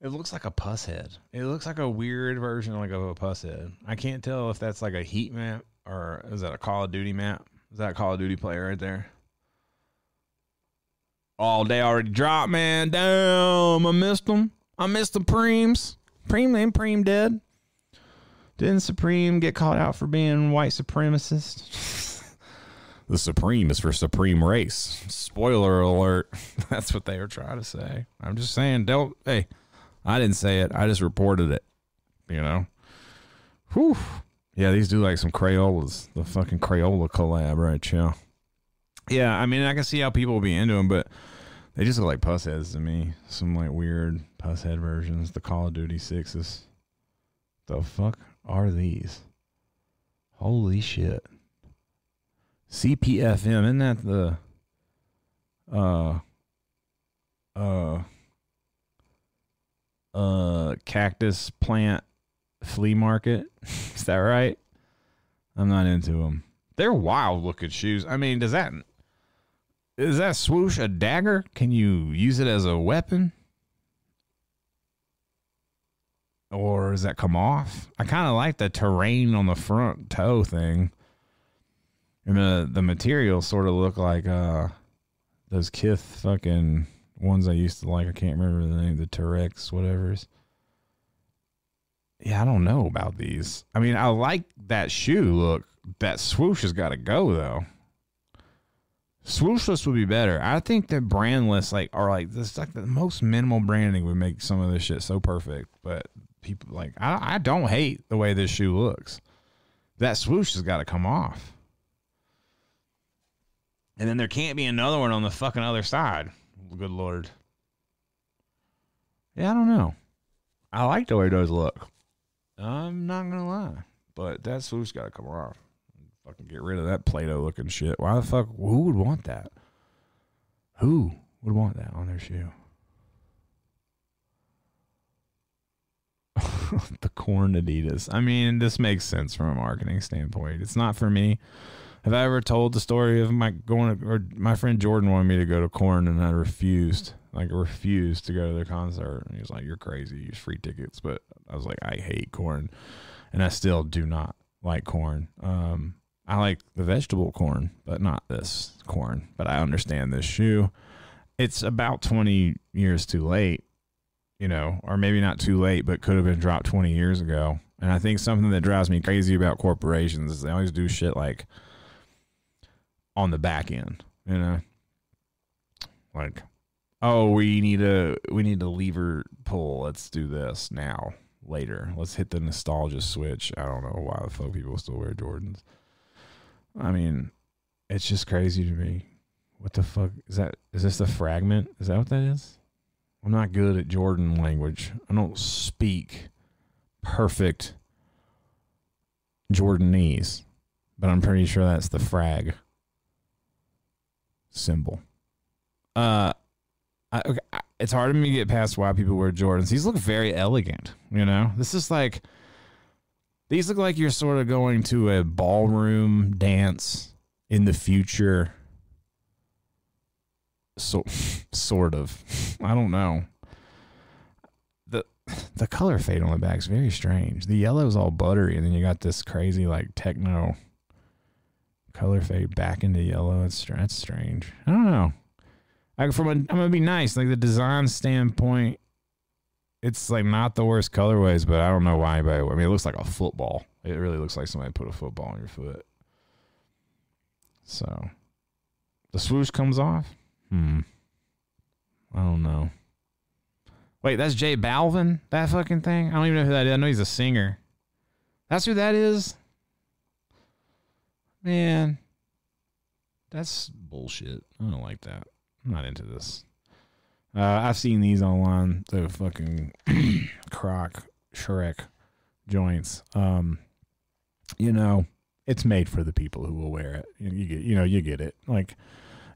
It looks like a Pushead. It looks like a weird version like of a Pushead. I can't tell if that's like a heat map or is that a Call of Duty map? Is that Call of Duty player right there? Oh, they already dropped, man. Damn, I missed them. I missed the Preems. Preem, and Preem dead. Didn't Supreme get called out for being white supremacist? the Supreme is for Supreme Race. Spoiler alert. That's what they were trying to say. I'm just saying, don't. Hey, I didn't say it. I just reported it. You know? Whew. Yeah, these do like some Crayolas. The fucking Crayola collab, right? Yeah. Yeah, I mean, I can see how people will be into them, but they just look like Pusheads to me. Some like weird Pushead versions. The Call of Duty sixes. The fuck are these? Holy shit. CPFM, isn't that the uh uh uh cactus plant flea market? Is that right? I'm not into them. They're wild looking shoes. I mean, does that is that swoosh a dagger? Can you use it as a weapon? Or does that come off? I kind of like the terrain on the front toe thing. And the the materials sort of look like uh those Kith fucking ones I used to like. I can't remember the name, the Terrex, whatever's. Yeah, I don't know about these. I mean, I like that shoe look. That swoosh has got to go though. Swooshless would be better. I think that brandless like are like this like the most minimal branding would make some of this shit so perfect. But people like I, I don't hate the way this shoe looks. That swoosh has got to come off. And then there can't be another one on the fucking other side. Good lord. Yeah, I don't know. I like the way those look. I'm not gonna lie, but that swoosh got to come off. Fucking get rid of that Play-Doh looking shit. Why the fuck? Who would want that? Who would want that on their shoe? the Korn Adidas. I mean, this makes sense from a marketing standpoint. It's not for me. Have I ever told the story of my going to, or my friend Jordan wanted me to go to Korn and I refused. Like refused to go to their concert. And he was like, You're crazy, use free tickets. But I was like, I hate Korn. And I still do not like Korn. Um, I like the vegetable corn, but not this Korn. But I understand this shoe. It's about 20 years too late, you know, or maybe not too late, but could have been dropped 20 years ago. And I think something that drives me crazy about corporations is they always do shit like on the back end, you know, like, oh, we need a we need a lever pull. Let's do this now. Later, let's hit the nostalgia switch. I don't know why the fuck people still wear Jordans. I mean, it's just crazy to me. What the fuck is that? Is this a fragment? Is that what that is? I'm not good at Jordan language. I don't speak perfect Jordanese, but I'm pretty sure that's the frag symbol. Uh, I, okay, I- it's hard for me to get past why people wear Jordans. These look very elegant. You know, this is like these look like you're sort of going to a ballroom dance in the future. So, sort of. I don't know. the The color fade on the back is very strange. The yellow is all buttery, and then you got this crazy like techno color fade back into yellow. It's that's strange. I don't know. Like from a, I'm gonna be nice. Like the design standpoint, it's like not the worst colorways, but I don't know why anybody. I mean, it looks like a football. It really looks like somebody put a football on your foot. So, the swoosh comes off. Hmm. I don't know. Wait, that's J Balvin. That fucking thing. I don't even know who that is. I know he's a singer. That's who that is. Man, that's bullshit. I don't like that. I'm not into this. Uh, I've seen these online. The fucking Croc Shrek joints. Um, you know, it's made for the people who will wear it. You, you get, you know, you get it. Like,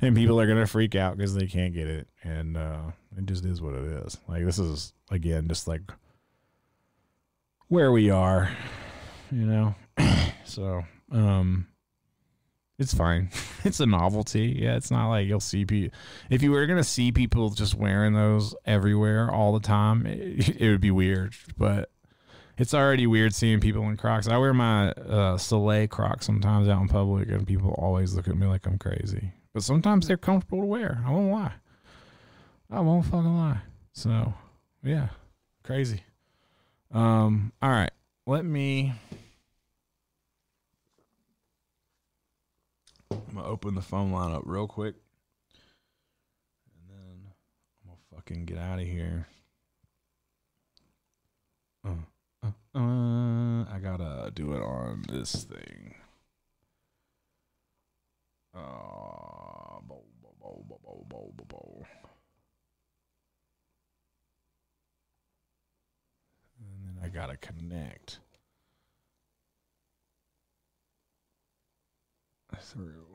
and people are gonna freak out because they can't get it, and uh, it just is what it is. Like this is again just like where we are, you know. so, um, it's fine. it's a novelty. Yeah, it's not like you'll see people. If you were gonna see people just wearing those everywhere all the time, it, it would be weird. But it's already weird seeing people in Crocs. I wear my uh, Salehe Crocs sometimes out in public, and people always look at me like I'm crazy. But sometimes they're comfortable to wear. I won't lie. I won't fucking lie. So, yeah, crazy. Um. All right. Let me. I'm gonna open the phone line up real quick, and then I'm gonna fucking get out of here. Uh, uh, uh, I gotta do it on this thing. Gotta connect through.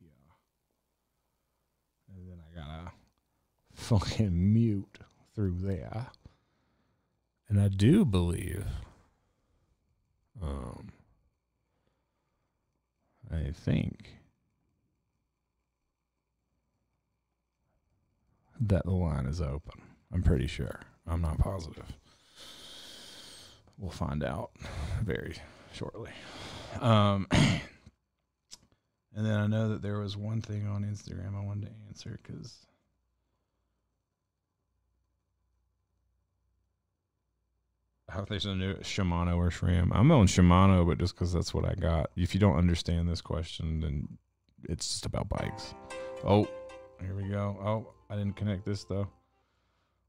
Yeah. And then I gotta fucking mute through there. And I do believe um I think that the line is open. I'm pretty sure. I'm not positive. We'll find out very shortly. Um, and then I know that there was one thing on Instagram I wanted to answer because how there's a new Shimano or SRAM. I'm on Shimano, but just because that's what I got. If you don't understand this question, then it's just about bikes. Oh, here we go. Oh, I didn't connect this though.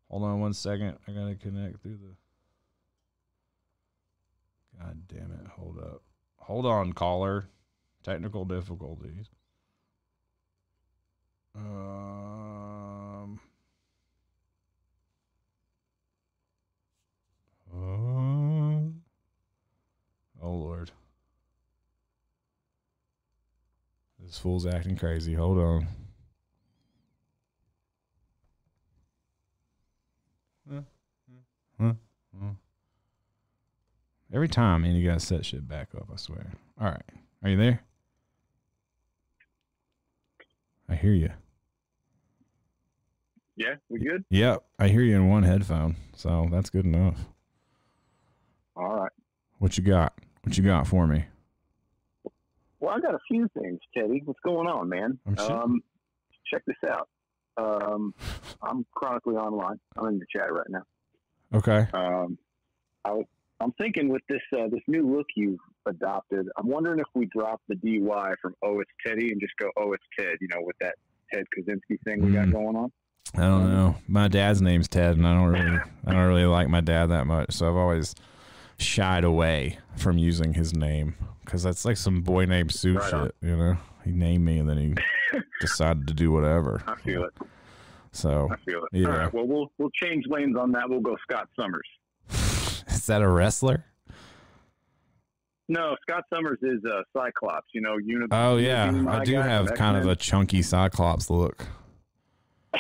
Hold on one second. I gotta connect through the. God damn it! Hold up. Hold on, caller. Technical difficulties. Um. uh, oh Lord. This fool's acting crazy. Hold on. Every time, man, you gotta set shit back up. I swear. All right, are you there? I hear you. Yeah, we good? Yep, I hear you in one headphone, so that's good enough. All right. What you got? What you got for me? Well, I got a few things, Teddy. What's going on, man? I'm sure- Um, check this out. Um, I'm chronically online. I'm in the chat right now. Okay. Um, I was, I'm thinking with this uh, this new look you've adopted, I'm wondering if we drop the DY from Oh It's Teddy and just go Oh It's Ted. You know, with that Ted Kaczynski thing we got Mm. going on. I don't know. My dad's name's Ted, and I don't really, I don't really like my dad that much, so I've always shied away from using his name because that's like some boy named Sue Right on. shit. You know, he named me, and then he decided to do whatever. I feel it. So, I feel it. Yeah. All right. Well, we'll we'll change lanes on that. We'll go Scott Summers. is that a wrestler? No, Scott Summers is uh, Cyclops. You know, uni- Oh yeah, I do have from kind of a chunky Cyclops look.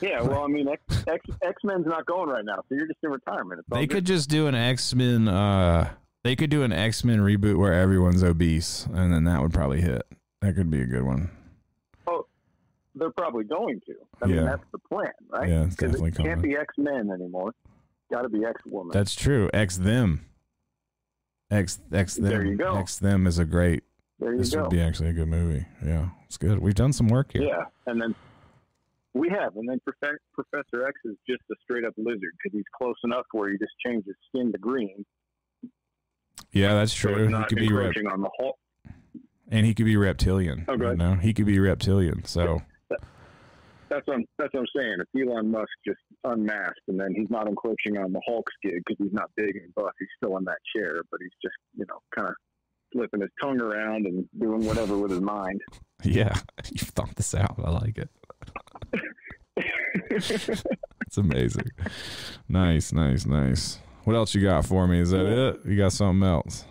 yeah, well, I mean, X X X Men's not going right now, so you're just in retirement. It's They good. could just do an X Men. Uh, they could do an X Men reboot where everyone's obese, and then that would probably hit. That could be a good one. Oh, they're probably going to. I Yeah. mean, that's the plan, right? Yeah, it's definitely it can't be X Men anymore. Got to be X Woman. That's true. X them. X X them. There you go. X them is a great. There you This go. would be actually a good movie. Yeah, it's good. We've done some work here. Yeah, and then we have, and then Profe- Professor X is just a straight up lizard because he's close enough where he just changes his skin to green. Yeah, that's true. it's he could be rep- on the Hulk. and he could be reptilian. Oh, go you know, he could be reptilian. So That's what I'm, that's what I'm saying. If Elon Musk just unmasked and then he's not encroaching on the Hulk's gig because he's not big and buff, he's still in that chair, but he's just you know kind of flipping his tongue around and doing whatever with his mind. yeah, you thought this out. I like it. It's amazing. nice, nice, nice. What else you got for me? Is that it? You got something else?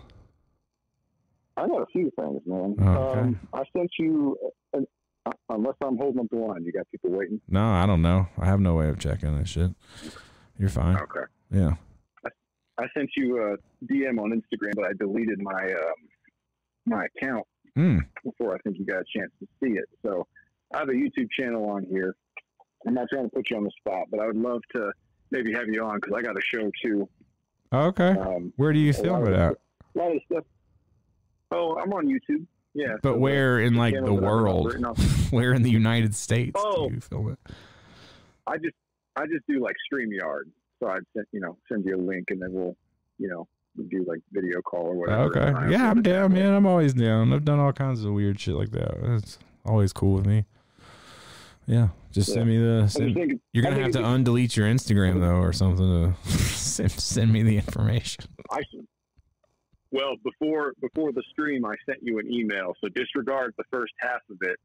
I got a few things, man. Okay. Um, I sent you, uh, unless I'm holding up the line, you got people waiting. No, I don't know. I have no way of checking that shit. You're fine. Okay. Yeah. I sent you a DM on Instagram, but I deleted my um, my account Mm. before I think you got a chance to see it. So I have a YouTube channel on here. I'm not trying to put you on the spot, but I would love to maybe have you on because I got a show too. Okay. Um, Where do you film it at? A lot of stuff. Oh, I'm on YouTube. Yeah. But so where in like the channel that I have world? Where in the United States Oh. do you film it? I just I just do like StreamYard. So I'd send you know send you a link and then we'll you know do like video call or whatever. Okay. Yeah, I'm upload it that down, man. I'm always down. I've done all kinds of weird shit like that. It's always cool with me. Yeah. Just send me the. Send, thinking- you're gonna have to undelete your Instagram though, or something to send, send me the information. I should. Well, before before the stream, I sent you an email. So disregard the first half of it.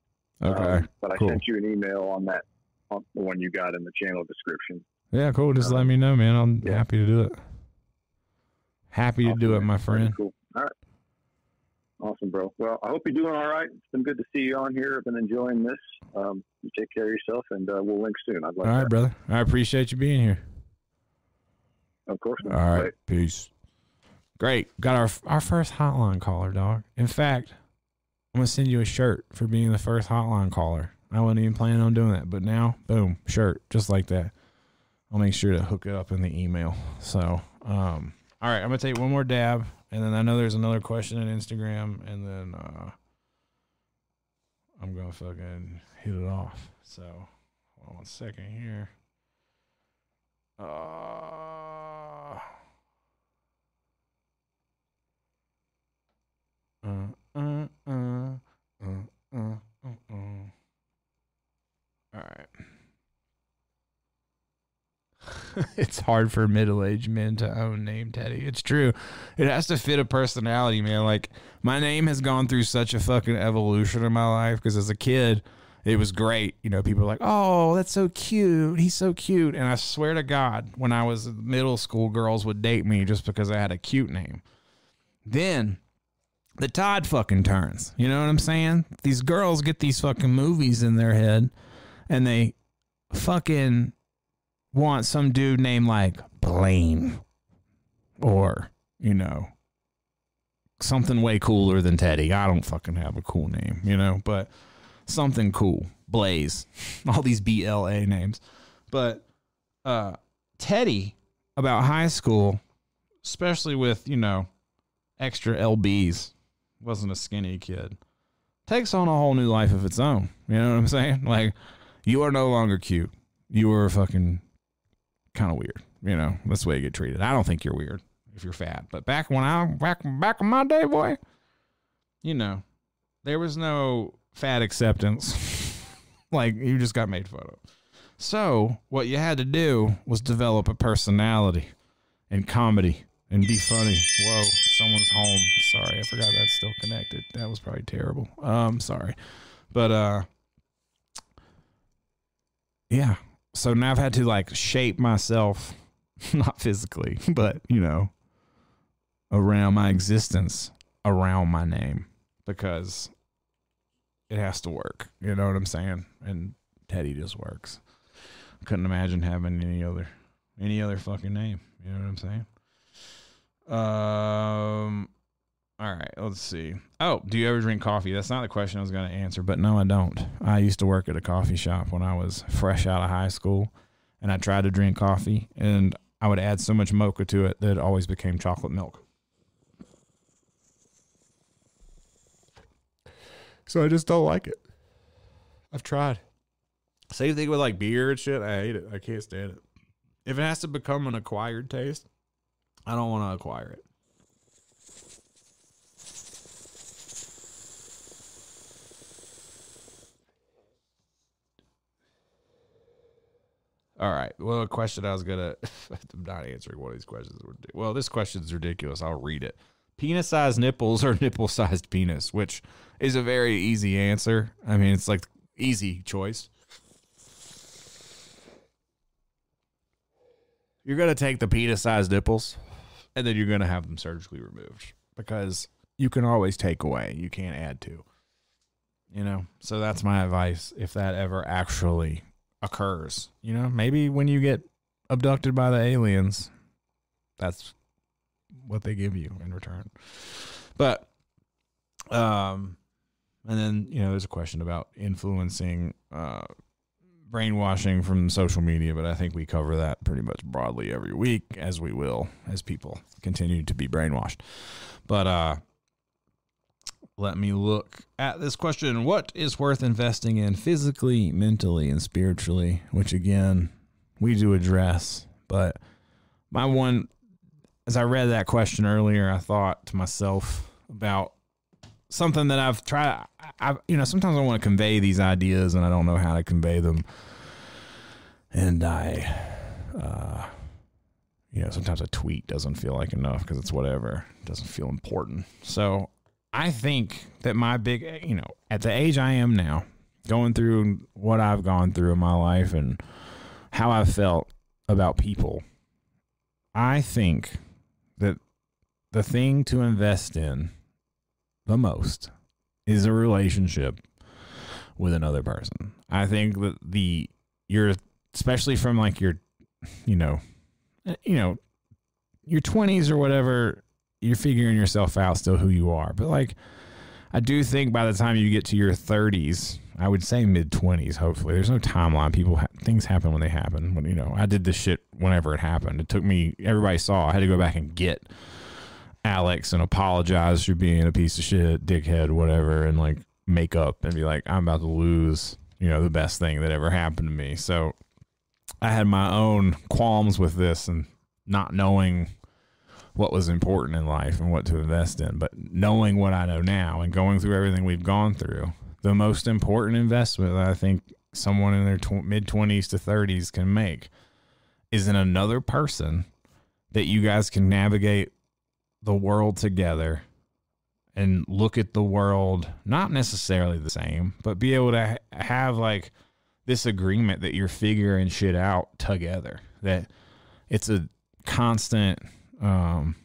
Okay. Um, but I cool. sent you an email on that on the one you got in the channel description. Yeah, cool. Just um, let me know, man. I'm yeah. happy to do it. Happy to do it, my friend. Cool. All right. Awesome, bro. Well, I hope you're doing all right. It's been good to see you on here. I've been enjoying this. Um, you take care of yourself, and uh, we'll link soon. I'd like All right, that. brother. I appreciate you being here. Of course. All right, peace. Great. Got our our first hotline caller, dog. In fact, I'm gonna send you a shirt for being the first hotline caller. I wasn't even planning on doing that, but now, boom, shirt, just like that. I'll make sure to hook it up in the email. So, um, all right, I'm gonna take one more dab, and then I know there's another question on Instagram, and then uh, I'm gonna fucking hit it off. So, hold on one second here. Uh, uh, uh, uh. All right. it's hard for middle-aged men to own name Teddy. It's true. It has to fit a personality, man. Like my name has gone through such a fucking evolution in my life because as a kid, it was great. You know, people are like, "Oh, that's so cute. He's so cute." And I swear to God, when I was middle school, girls would date me just because I had a cute name. Then the tide fucking turns. You know what I'm saying? These girls get these fucking movies in their head and they fucking want some dude named like Blaine or, you know, something way cooler than Teddy. I don't fucking have a cool name, you know, but something cool. Blaze. All these BLA names. But uh Teddy about high school, especially with, you know, extra LBs, wasn't a skinny kid. Takes on a whole new life of its own. You know what I'm saying? Like you are no longer cute. You are fucking kind of weird. You know, that's the way you get treated. I don't think you're weird if you're fat. But back when I back back in my day, boy, you know, there was no fat acceptance. like you just got made fun of. So what you had to do was develop a personality and comedy and be funny. Whoa, someone's home. Sorry, I forgot that's still connected. That was probably terrible. Um, sorry, but uh, yeah. So now I've had to like shape myself, not physically, but you know, around my existence, around my name, because it has to work. You know what I'm saying? And Teddy just works. Couldn't imagine having any other any other fucking name. You know what I'm saying? Um all right, let's see. Oh, do you ever drink coffee? That's not the question I was going to answer, but no, I don't. I used to work at a coffee shop when I was fresh out of high school, and I tried to drink coffee, and I would add so much mocha to it that it always became chocolate milk. So I just don't like it. I've tried. Same thing with like beer and shit. I hate it. I can't stand it. If it has to become an acquired taste, I don't want to acquire it. All right. Well, a question I was gonna. I'm not answering one of these questions. Well, this question's ridiculous. I'll read it. Penis-sized nipples or nipple-sized penis, which is a very easy answer. I mean, it's like easy choice. You're gonna take the penis-sized nipples, and then you're gonna have them surgically removed because you can always take away. You can't add to. You know. So that's my advice. If that ever actually occurs. You know, maybe when you get abducted by the aliens, that's what they give you in return. But um and then, you know, there's a question about influencing uh brainwashing from social media, but I think we cover that pretty much broadly every week as we will as people continue to be brainwashed. But uh let me look at this question. What is worth investing in physically, mentally, and spiritually? Which again, we do address. But my one, as I read that question earlier, I thought to myself about something that I've tried. I, you know, sometimes I want to convey these ideas and I don't know how to convey them. And I, uh, you know, sometimes a tweet doesn't feel like enough because it's whatever. It doesn't feel important. So I think that my big, you know, at the age I am now, going through what I've gone through in my life and how I've felt about people, I think that the thing to invest in the most is a relationship with another person. I think that the you're especially from like your you know eh, you know your 20s or whatever you're figuring yourself out still who you are. But like I do think by the time you get to your 30s, I would say mid 20s hopefully. There's no timeline. People ha- things happen when they happen. When you know, I did this shit whenever it happened. It took me everybody saw. I had to go back and get Alex and apologize for being a piece of shit, dickhead, whatever and like make up and be like I'm about to lose, you know, the best thing that ever happened to me. So I had my own qualms with this and not knowing what was important in life and what to invest in. But knowing what I know now and going through everything we've gone through, the most important investment that I think someone in their tw- mid 20s to 30s can make is in another person that you guys can navigate the world together and look at the world not necessarily the same, but be able to ha- have like this agreement that you're figuring shit out together. That it's a constant um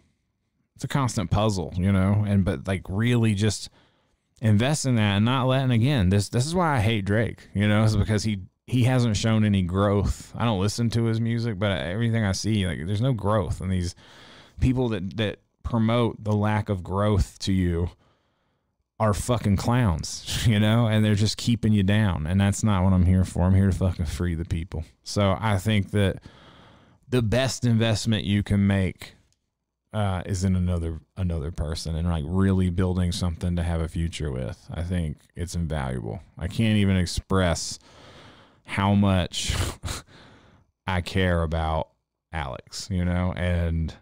it's a constant puzzle, you know, and but like really just invest in that and not letting again this this is why I hate Drake, you know, is because he he hasn't shown any growth. I don't listen to his music, but everything I see, like there's no growth, and these people that that promote the lack of growth to you are fucking clowns, you know, and they're just keeping you down. And that's not what I'm here for. I'm here to fucking free the people. So I think that the best investment you can make uh, is in another another person and like really building something to have a future with. I think it's invaluable. I can't even express how much I care about Alex, you know, and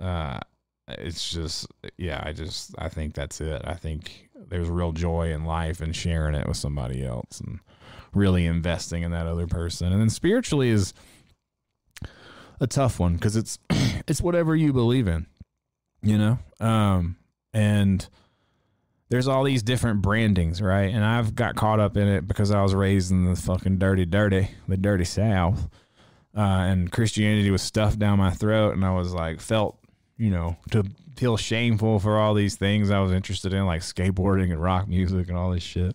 uh, it's just yeah, I just I think that's it. I think there's real joy in life and sharing it with somebody else and really investing in that other person. And then spiritually is a tough one because it's it's whatever you believe in, you know. Um, and there's all these different brandings, right? And I've got caught up in it because I was raised in the fucking dirty, dirty, the dirty South, uh, and Christianity was stuffed down my throat, and I was like felt, you know, to feel shameful for all these things I was interested in, like skateboarding and rock music and all this shit.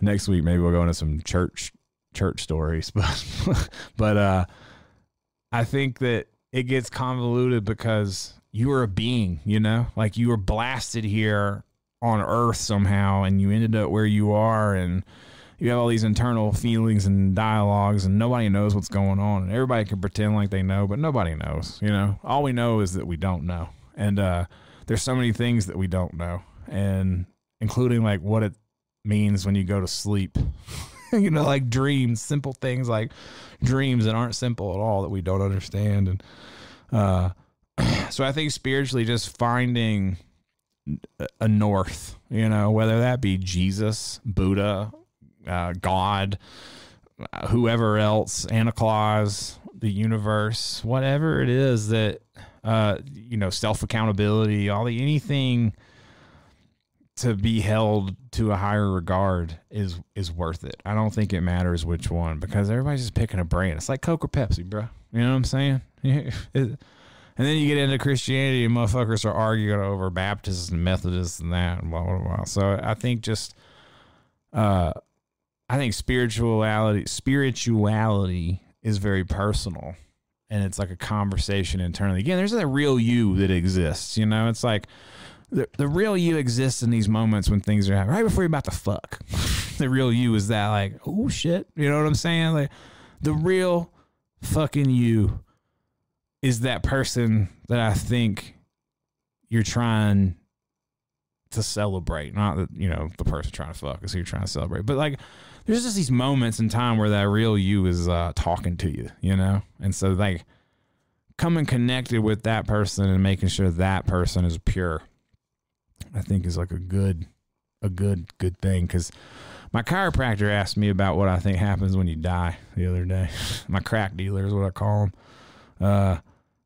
Next week, maybe we'll go into some church church stories, but but uh I think that it gets convoluted because you are a being, you know, like you were blasted here on Earth somehow, and you ended up where you are, and you have all these internal feelings and dialogues, and nobody knows what's going on, and everybody can pretend like they know, but nobody knows, you know. All we know is that we don't know, and uh, there's so many things that we don't know, and including like what it means when you go to sleep. you know, like dreams, simple things like dreams that aren't simple at all that we don't understand. And uh, so I think spiritually, just finding a north, you know, whether that be Jesus, Buddha, uh, God, uh, whoever else, Santa Claus, the universe, whatever it is that, uh, you know, self accountability, all the anything to be held to a higher regard is is worth it. I don't think it matters which one because everybody's just picking a brand. It's like Coke or Pepsi, bro. You know what I'm saying? and then you get into Christianity and motherfuckers are arguing over Baptists and Methodists and that and blah blah blah. So I think just uh I think spirituality spirituality is very personal and it's like a conversation internally. Again, there's that real you that exists, you know? It's like the, the real you exists in these moments when things are happening right before you're about to fuck. the real you is that like, oh shit, you know what I'm saying? Like the real fucking you is that person that I think you're trying to celebrate. Not that, you know, the person trying to fuck is who you're trying to celebrate. But like there's just these moments in time where that real you is uh, talking to you, you know? And so like coming connected with that person and making sure that person is pure I think is like a good, a good, good thing. Because my chiropractor asked me about what I think happens when you die the other day. my crack dealer is what I call him. Uh,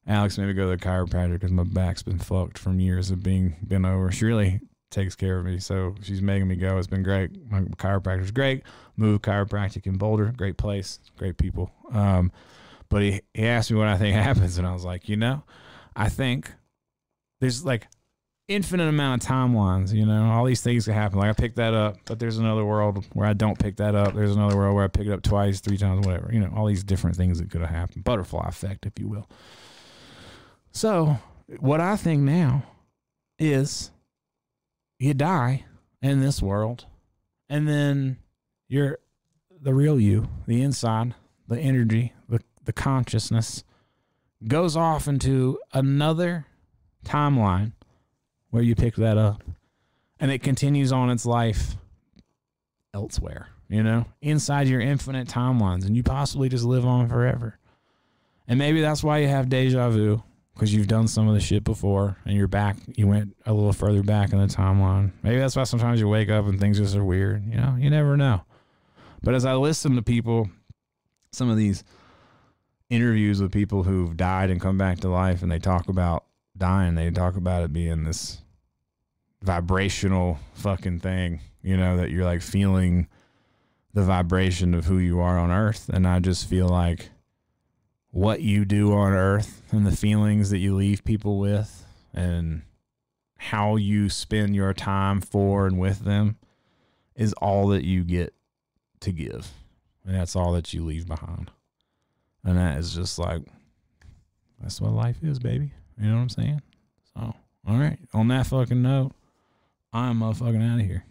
Alex made me go to the chiropractor because my back's been fucked from years of being bent over. She really takes care of me, so she's making me go. It's been great. My chiropractor's great. Move Chiropractic in Boulder, great place, great people. Um, but he, he asked me what I think happens, and I was like, you know, I think there's like infinite amount of timelines. You know, all these things can happen. Like I picked that up, but there's another world where I don't pick that up. There's another world where I pick it up twice, three times, whatever. You know, all these different things that could have happened. Butterfly effect, if you will. So, what I think now is you die in this world, and then you're the real you, the inside, the energy, the, the consciousness goes off into another timeline where you pick that up and it continues on its life elsewhere, you know, inside your infinite timelines and you possibly just live on forever. And maybe that's why you have deja vu because you've done some of the shit before and you're back, you went a little further back in the timeline. Maybe that's why sometimes you wake up and things just are weird, you know, you never know. But as I listen to people, some of these interviews with people who've died and come back to life and they talk about dying, they talk about it being this vibrational fucking thing, you know, that you're like feeling the vibration of who you are on earth. And I just feel like what you do on earth and the feelings that you leave people with and how you spend your time for and with them is all that you get to give. And that's all that you leave behind. And that is just like, that's what life is, baby. You know what I'm saying? So, all right. On that fucking note, I'm motherfucking out of here.